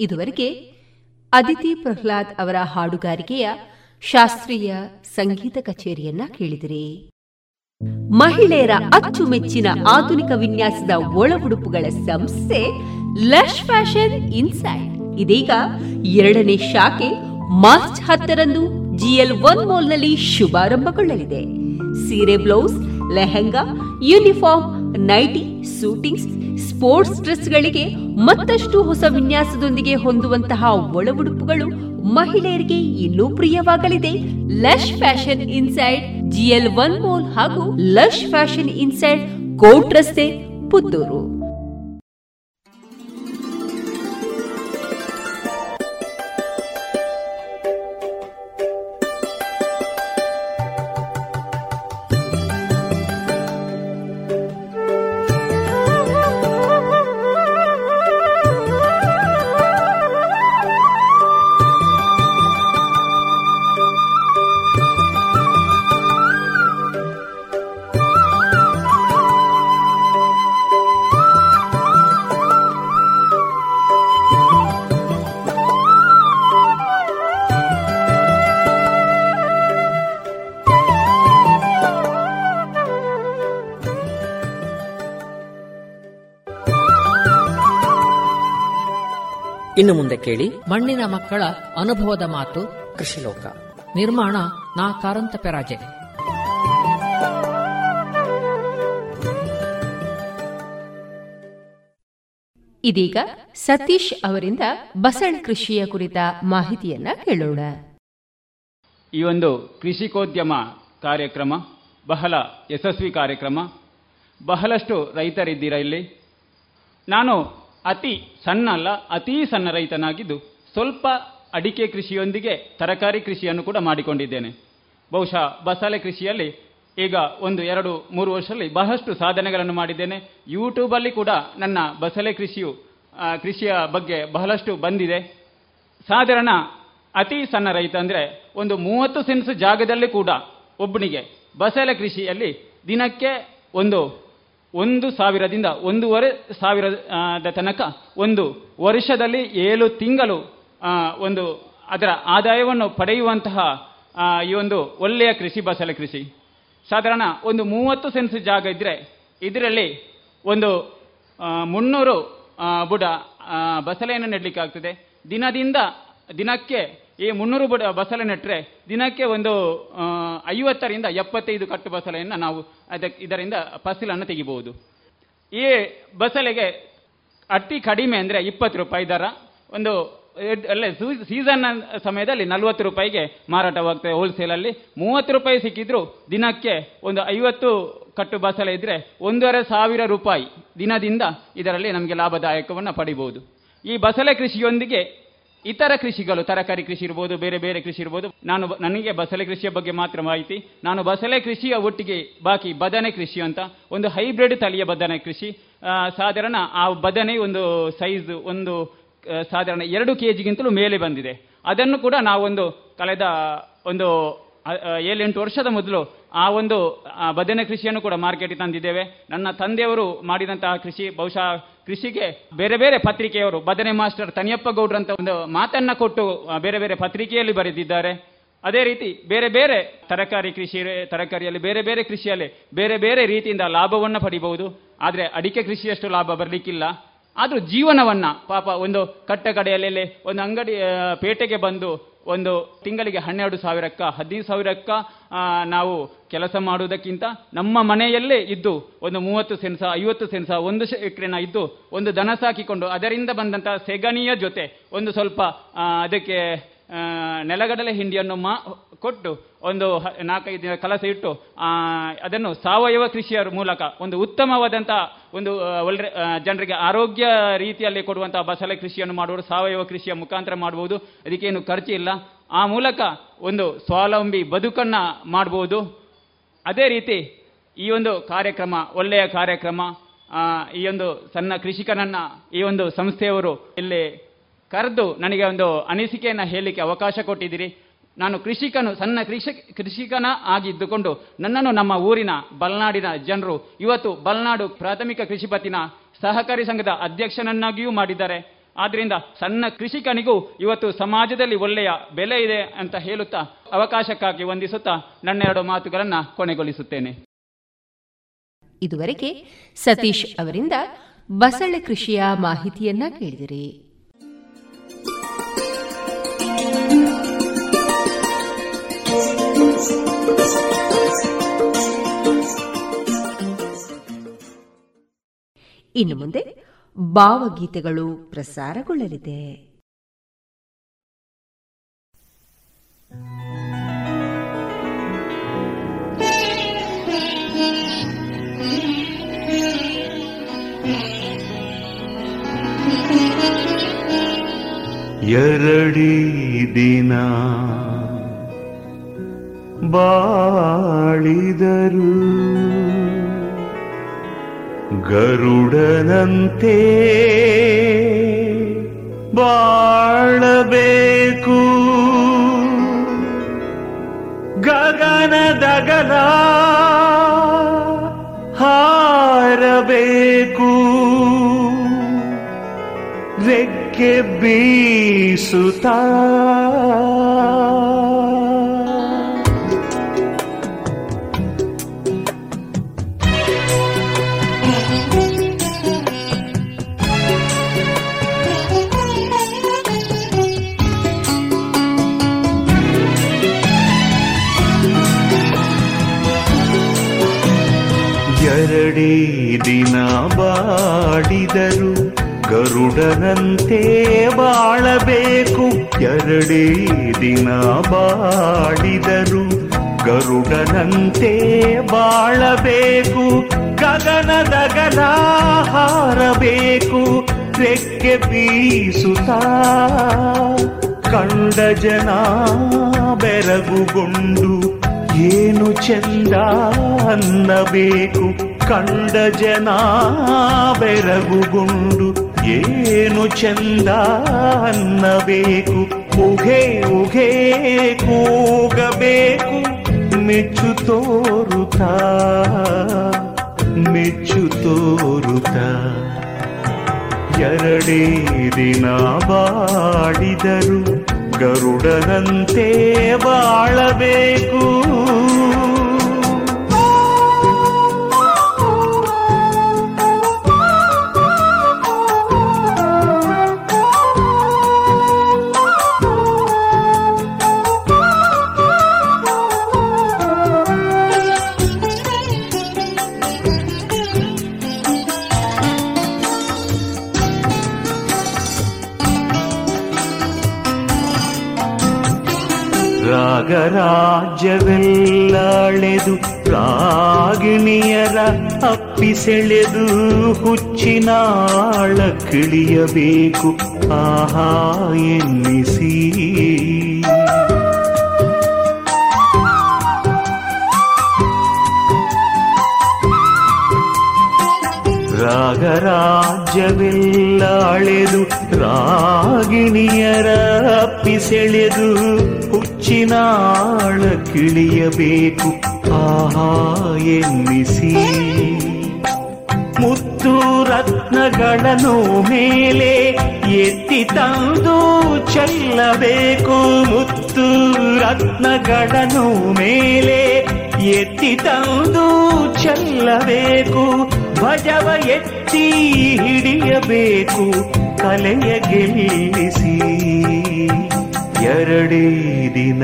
ಇದುವರೆಗೆ ಅದಿತಿ ಪ್ರಹ್ಲಾದ್ ಅವರ ಹಾಡುಗಾರಿಕೆಯ ಶಾಸ್ತ್ರೀಯ ಸಂಗೀತ ಕಚೇರಿಯನ್ನ ಕೇಳಿದಿರಿ. ಮಹಿಳೆಯರ ಅಚ್ಚುಮೆಚ್ಚಿನ ಆಧುನಿಕ ವಿನ್ಯಾಸದ ಒಳ ಉಡುಪುಗಳ ಸಂಸ್ಥೆ ಲಶ್ ಫ್ಯಾಷನ್ ಇನ್ಸೈಡ್. ಇದೀಗ ಎರಡನೇ ಶಾಖೆ ಮಾರ್ಚ್ ಹತ್ತರಂದು ಜಿಎಲ್ ಒನ್ ಮಾಲ್ನಲ್ಲಿ ಶುಭಾರಂಭಗೊಳ್ಳಲಿದೆ. ಸೀರೆ, blouse, lehenga, uniform, nighty, suitings sports ಡ್ರೆಸ್ಗಳಿಗೆ ಮತ್ತಷ್ಟು ಹೊಸ ವಿನ್ಯಾಸದೊಂದಿಗೆ ಹೊಂದುವಂತಹ ಒಳ ಉಡುಪುಗಳು ಮಹಿಳೆಯರಿಗೆ ಇನ್ನೂ ಪ್ರಿಯವಾಗಲಿದೆ. Lush Fashion Inside, GL One Mall ಹಾಗೂ ಲಶ್ ಫ್ಯಾಷನ್ ಇನ್ಸೈಡ್ ಕೋಟ್ ರಸ್ತೆ ಪುತ್ತೂರು. ಇನ್ನು ಮುಂದೆ ಕೇಳಿ. ಮಣ್ಣಿನ ಮಕ್ಕಳ ಅನುಭವದ ಮಾತು. ಕೃಷಿಲೋಕ. ನಿರ್ಮಾಣ ನಾ ಕಾರಂತ ಪೆರಾಜೆ. ಇದೀಗ ಸತೀಶ್ ಅವರಿಂದ ಬಸಳ ಕೃಷಿಯ ಕುರಿತ ಮಾಹಿತಿಯನ್ನ ಕೇಳೋಣ. ಈ ಒಂದು ಕೃಷಿಕೋದ್ಯಮ ಕಾರ್ಯಕ್ರಮ ಬಹಳ ಯಶಸ್ವಿ ಕಾರ್ಯಕ್ರಮ. ಬಹಳಷ್ಟು ರೈತರಿದ್ದೀರಾ ಇಲ್ಲಿ? ನಾನು ಅತಿ ಸಣ್ಣ ಅಲ್ಲ, ಅತೀ ಸಣ್ಣ ರೈತನಾಗಿದ್ದು ಸ್ವಲ್ಪ ಅಡಿಕೆ ಕೃಷಿಯೊಂದಿಗೆ ತರಕಾರಿ ಕೃಷಿಯನ್ನು ಕೂಡ ಮಾಡಿಕೊಂಡಿದ್ದೇನೆ. ಬಹುಶಃ ಬಸಳೆ ಕೃಷಿಯಲ್ಲಿ ಈಗ ಒಂದು, ಎರಡು, ಮೂರು ವರ್ಷದಲ್ಲಿ ಬಹಳಷ್ಟು ಸಾಧನೆಗಳನ್ನು ಮಾಡಿದ್ದೇನೆ. ಯೂಟ್ಯೂಬಲ್ಲಿ ಕೂಡ ನನ್ನ ಬಸಳೆ ಕೃಷಿಯು ಕೃಷಿಯ ಬಗ್ಗೆ ಬಹಳಷ್ಟು ಬಂದಿದೆ. ಸಾಧಾರಣ ಅತಿ ಸಣ್ಣ ರೈತ ಅಂದರೆ ಒಂದು ಮೂವತ್ತು ಸೆನ್ಸ್ ಜಾಗದಲ್ಲಿ ಕೂಡ ಒಬ್ಬನಿಗೆ ಬಸಳೆ ಕೃಷಿಯಲ್ಲಿ ದಿನಕ್ಕೆ ಒಂದು ಒಂದು ಸಾವಿರದಿಂದ ಒಂದೂವರೆ ಸಾವಿರದ ತನಕ ಒಂದು ವರ್ಷದಲ್ಲಿ ಏಳು ತಿಂಗಳು ಒಂದು ಅದರ ಆದಾಯವನ್ನು ಪಡೆಯುವಂತಹ ಈ ಒಂದು ಒಳ್ಳೆಯ ಕೃಷಿ, ಬಸಳೆ ಕೃಷಿ. ಸಾಧಾರಣ ಒಂದು ಮೂವತ್ತು ಸೆನ್ಸ್ ಜಾಗ ಇದ್ದರೆ ಇದರಲ್ಲಿ ಒಂದು ಮುನ್ನೂರು ಬುಡ ಬಸಳೆಯನ್ನು ನೆಡಲಿಕ್ಕೆ ಆಗ್ತದೆ ದಿನದಿಂದ ದಿನಕ್ಕೆ ಈ ಮುನ್ನೂರು ಬಡ ಬಸಳೆ ನೆಟ್ಟರೆ ದಿನಕ್ಕೆ ಒಂದು ಐವತ್ತರಿಂದ ಎಪ್ಪತ್ತೈದು ಕಟ್ಟು ಬಸಳೆಯನ್ನು ನಾವು ಅದಕ್ಕೆ ಇದರಿಂದ ಫಸಲನ್ನು ತೆಗಿಬಹುದು. ಈ ಬಸಳೆಗೆ ಅತಿ ಕಡಿಮೆ ಅಂದರೆ ಇಪ್ಪತ್ತು ರೂಪಾಯಿ ದರ. ಒಂದು ಅಲ್ಲೇ ಸೀಸನ್ ಸಮಯದಲ್ಲಿ ನಲ್ವತ್ತು ರೂಪಾಯಿಗೆ ಮಾರಾಟವಾಗ್ತದೆ ಹೋಲ್ಸೇಲಲ್ಲಿ ಮೂವತ್ತು ರೂಪಾಯಿ ಸಿಕ್ಕಿದ್ರು ದಿನಕ್ಕೆ ಒಂದು ಐವತ್ತು ಕಟ್ಟು ಬಸಳೆ ಇದ್ದರೆ ಒಂದೂವರೆ ಸಾವಿರ ರೂಪಾಯಿ ದಿನದಿಂದ ಇದರಲ್ಲಿ ನಮಗೆ ಲಾಭದಾಯಕವನ್ನು ಪಡಿಬಹುದು. ಈ ಬಸಳೆ ಕೃಷಿಯೊಂದಿಗೆ ಇತರ ಕೃಷಿಗಳು, ತರಕಾರಿ ಕೃಷಿ ಇರ್ಬೋದು, ಬೇರೆ ಬೇರೆ ಕೃಷಿ ಇರ್ಬೋದು, ನಾನು ನನಗೆ ಬಸಳೆ ಕೃಷಿಯ ಬಗ್ಗೆ ಮಾತ್ರ ಮಾಹಿತಿ. ನಾನು ಬಸಳೆ ಕೃಷಿಯ ಒಟ್ಟಿಗೆ ಬಾಕಿ ಬದನೆ ಕೃಷಿ ಅಂತ, ಒಂದು ಹೈಬ್ರಿಡ್ ತಳಿಯ ಬದನೆ ಕೃಷಿ. ಸಾಧಾರಣ ಆ ಬದನೆ ಒಂದು ಸೈಜ್, ಒಂದು ಸಾಧಾರಣ ಎರಡು ಕೆ ಜಿಗಿಂತಲೂ ಮೇಲೆ ಬಂದಿದೆ. ಅದನ್ನು ಕೂಡ ನಾವೊಂದು ಕಳೆದ ಒಂದು ಏಳೆಂಟು ವರ್ಷದ ಮೊದಲು ಆ ಒಂದು ಬದನೆ ಕೃಷಿಯನ್ನು ಕೂಡ ಮಾರ್ಕೆಟಿಗೆ ತಂದಿದ್ದೇವೆ. ನನ್ನ ತಂದೆಯವರು ಮಾಡಿದಂತಹ ಕೃಷಿ, ಬಹುಶಃ ಕೃಷಿಗೆ ಬೇರೆ ಬೇರೆ ಪತ್ರಿಕೆಯವರು, ಬದನೆ ಮಾಸ್ಟರ್ ತನಿಯಪ್ಪ ಗೌಡ್ರ ಅಂತ ಒಂದು ಮಾತನ್ನ ಕೊಟ್ಟು ಬೇರೆ ಬೇರೆ ಪತ್ರಿಕೆಯಲ್ಲಿ ಬರೆದಿದ್ದಾರೆ. ಅದೇ ರೀತಿ ಬೇರೆ ಬೇರೆ ತರಕಾರಿ ಕೃಷಿ, ತರಕಾರಿಯಲ್ಲಿ ಬೇರೆ ಬೇರೆ ಕೃಷಿಯಲ್ಲಿ ಬೇರೆ ಬೇರೆ ರೀತಿಯಿಂದ ಲಾಭವನ್ನು ಪಡಿಬಹುದು. ಆದರೆ ಅಡಿಕೆ ಕೃಷಿಯಷ್ಟು ಲಾಭ ಬರಲಿಕ್ಕಿಲ್ಲ. ಆದರೂ ಜೀವನವನ್ನ ಪಾಪ ಒಂದು ಕಟ್ಟ ಕಡೆಯಲ್ಲಿ ಒಂದು ಅಂಗಡಿ ಪೇಟೆಗೆ ಬಂದು ಒಂದು ತಿಂಗಳಿಗೆ ಹನ್ನೆರಡು ಸಾವಿರಕ್ಕ, ಹದಿನೈದು ಸಾವಿರಕ್ಕ ನಾವು ಕೆಲಸ ಮಾಡುವುದಕ್ಕಿಂತ ನಮ್ಮ ಮನೆಯಲ್ಲೇ ಇದ್ದು ಒಂದು ಮೂವತ್ತು ಸೆನ್ಸ ಐವತ್ತು ಸೆನ್ಸ ಒಂದು ಎಕರೆನ ಇದ್ದು ಒಂದು ದನ ಸಾಕಿಕೊಂಡು ಅದರಿಂದ ಬಂದಂತಹ ಸೆಗಣಿಯ ಜೊತೆ ಒಂದು ಸ್ವಲ್ಪ ಅದಕ್ಕೆ ನೆಲಗಡಲೆ ಹಿಂಡಿಯನ್ನು ಮಾ ಕೊಟ್ಟು ಒಂದು ನಾಲ್ಕೈದು ದಿನ ಕಲಸ ಇಟ್ಟು ಅದನ್ನು ಸಾವಯವ ಕೃಷಿಯ ಮೂಲಕ, ಒಂದು ಉತ್ತಮವಾದಂಥ ಒಂದು ಒಳ್ಳೆ ಜನರಿಗೆ ಆರೋಗ್ಯ ರೀತಿಯಲ್ಲಿ ಕೊಡುವಂಥ ಬಸಳೆ ಕೃಷಿಯನ್ನು ಮಾಡುವುದು, ಸಾವಯವ ಕೃಷಿಯ ಮುಖಾಂತರ ಮಾಡಬಹುದು. ಅದಕ್ಕೇನು ಖರ್ಚು ಇಲ್ಲ. ಆ ಮೂಲಕ ಒಂದು ಸ್ವಾವಲಂಬಿ ಬದುಕನ್ನು ಮಾಡಬಹುದು ಅದೇ ರೀತಿ ಈ ಒಂದು ಕಾರ್ಯಕ್ರಮ, ಒಳ್ಳೆಯ ಕಾರ್ಯಕ್ರಮ ಈ ಒಂದು ಸಣ್ಣ ಕೃಷಿಕನನ್ನು, ಈ ಒಂದು ಸಂಸ್ಥೆಯವರು ಇಲ್ಲಿ ಕರೆದು ನನಗೆ ಒಂದು ಅನಿಸಿಕೆಯನ್ನು ಹೇಳಲಿಕ್ಕೆ ಅವಕಾಶ ಕೊಟ್ಟಿದ್ದೀರಿ. ನಾನು ಕೃಷಿಕನು, ಸಣ್ಣ ಕೃಷಿ, ಕೃಷಿಕನ ಆಗಿದ್ದುಕೊಂಡು ನನ್ನನ್ನು ನಮ್ಮ ಊರಿನ ಬಲ್ನಾಡಿನ ಜನರು ಇವತ್ತು ಬಲ್ನಾಡು ಪ್ರಾಥಮಿಕ ಕೃಷಿ ಪತ್ತಿನ ಸಹಕಾರಿ ಸಂಘದ ಅಧ್ಯಕ್ಷನನ್ನಾಗಿಯೂ ಮಾಡಿದ್ದಾರೆ. ಆದ್ದರಿಂದ ಸಣ್ಣ ಕೃಷಿಕನಿಗೂ ಇವತ್ತು ಸಮಾಜದಲ್ಲಿ ಒಳ್ಳೆಯ ಬೆಲೆ ಇದೆ ಅಂತ ಹೇಳುತ್ತಾ ಅವಕಾಶಕ್ಕಾಗಿ ವಂದಿಸುತ್ತಾ ನನ್ನೆರಡು ಮಾತುಗಳನ್ನು ಕೊನೆಗೊಳಿಸುತ್ತೇನೆ. ಇದುವರೆಗೆ ಸತೀಶ್ ಅವರಿಂದ ಬಸಳೆ ಕೃಷಿಯ ಮಾಹಿತಿಯನ್ನ ಕೇಳಿದಿರಿ. ಇನ್ನು ಮುಂದೆ ಭಾವಗೀತೆಗಳು ಪ್ರಸಾರಗೊಳ್ಳಲಿದೆ. ಎರಡಿ ದಿನ ಬಾಳಿದರು. ಗರುಡನಂತೆ ಬಾಳಬೇಕು. ಗಗನದಗಲ ಹಾರಬೇಕು. ರೆಕ್ಕೆ ಬೀಸುತ್ತಾ ಗರುಡನಂತೆ ಬಾಳಬೇಕು. ಎರಡೇ ದಿನ ಬಾಡಿದರು ಗರುಡನಂತೆ ಬಾಳಬೇಕು. ಗಗನದಗಲ ಹಾರಬೇಕು. ರೆಕ್ಕೆ ಬೀಸುತ್ತ ಕಂಡ ಜನ ಬೆರಗುಗೊಂಡು ಏನು ಚಂದ ಅನ್ನಬೇಕು. ಕಂಡ ಜನ ಬೆರಗುಗೊಂಡು ಏನು ಚಂದ ಅನ್ನಬೇಕು? ಉಘೆ ಉಘೆ ಕೂಗಬೇಕು. ಮೆಚ್ಚು ತೋರುತ್ತ ಮೆಚ್ಚು ತೋರುತ್ತ. ಎರಡೇ ದಿನ ಬಾಡಿದರು ಗರುಡನಂತೆ ಬಾಳಬೇಕು. ರಾಗರಾಜ್ಯವೆಲ್ಲಳೆದು ರಾಗಿಣಿಯರ ಅಪ್ಪಿಸೆಳೆದು ಹುಚ್ಚಿನಾಳ ಕಿಳಿಯಬೇಕು. ಆಹಾ ಎನ್ನಿಸಿ ರಾಗರಾಜ್ಯವೆಲ್ಲ ಅಳೆದು ರಾಗಿಣಿಯರ ಅಪ್ಪಿಸೆಳೆದು ಹುಚ್ಚಿನಾಳ ಕಿಳಿಯಬೇಕು. ಆಹಾ, ಎನ್ನಿಸಿ. ಮುತ್ತು ರತ್ನಗಳನ್ನು ಮೇಲೆ ಎತ್ತಿ ತಂದು ಚೆಲ್ಲಬೇಕು. ಮುತ್ತು ರತ್ನಗಳನ್ನು ಮೇಲೆ ಎತ್ತಿ ತಂದು ಚೆಲ್ಲಬೇಕು. ಭಜವ ಎತ್ತಿ ಹಿಡಿಯಬೇಕು ಕಲೆಯ ಗೆಲ್ಲಿಸಿ. ಎರಡೇ ದಿನ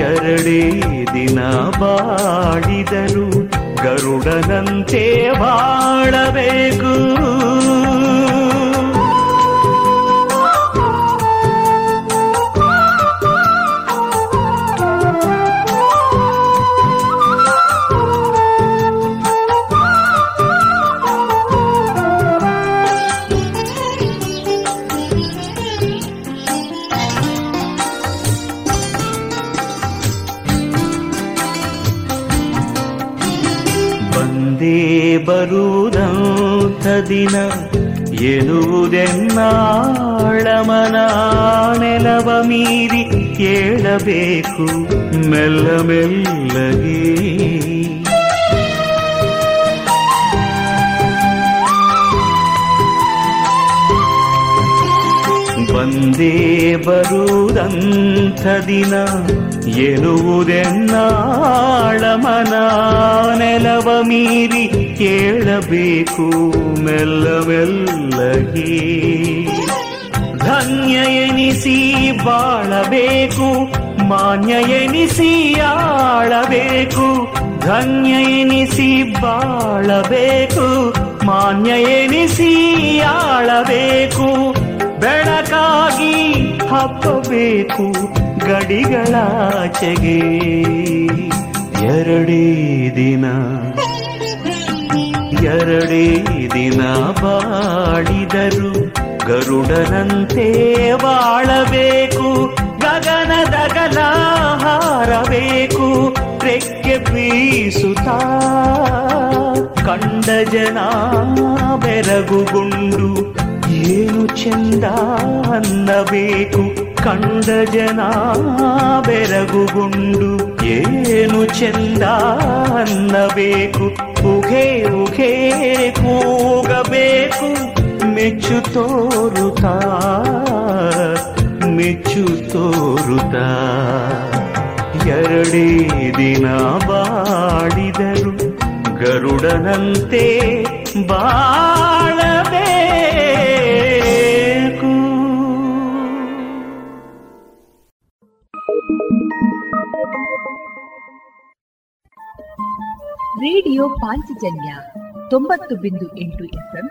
ಎರಡೇ ದಿನ ಬಾಡಿದರು ಗರುಡನಂತೆ ಬಾಳಬೇಕು. ಕೇಳಬೇಕು ಮೆಲ್ಲ ಮೆಲ್ಲಗೆ. ಬಂದೇ ಬರುವುದಂಥ ದಿನ ಎನ್ನುವುದೆನ್ನಾಳಮನ ನೆಲವ ಮೀರಿ ಕೇಳಬೇಕು ಮೆಲ್ಲ ಮೆಲ್ಲಗೆ. ಧನ್ಯ ಎನಿಸಿ ಬಾಳಬೇಕು ಮಾನ್ಯ ಎನಿಸಿ ಆಳಬೇಕು ಧನ್ಯ ಎನಿಸಿ ಬಾಳಬೇಕು ಮಾನ್ಯ ಎನಿಸಿ ಆಳಬೇಕು, ಬೆಳಕಾಗಿ ಹಬ್ಬಬೇಕು ಗಡಿಗಳಾಚೆಗೆ ಎರಡೇ ದಿನ ಎರಡೇ ದಿನ ಬಾಳಿದರು ಗರುಡನಂತೆ ಬಾಳಬೇಕು ಗಗನದಗಲ ಹಾರಬೇಕು ರೆಕ್ಕೆ ಬೀಸುತ್ತ ಕಂಡ ಜನ ಬೆರಗುಗೊಂಡು ಏನು ಚಂದ ಅನ್ನಬೇಕು, ಕಂಡ ಜನ ಬೆರಗುಗೊಂಡು ಏನು ಚಂದ ಅನ್ನಬೇಕು ಉಘೆ ಕೂಗಬೇಕು. ಮೆಚ್ಚು ತೋರುತ, ಮೆಚ್ಚು ತೋರುತ್ತಾ ಎರಡೇ ದಿನ ಬಾಡಿದರು, ಗರುಡನಂತೆ ಬಾಳಬೇಕು. ರೇಡಿಯೋ ಪಾಂಚಜನ್ಯ ತೊಂಬತ್ತು ಬಿಂದು ಎಂಟು ಎಫ್ಎಂ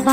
ಅದ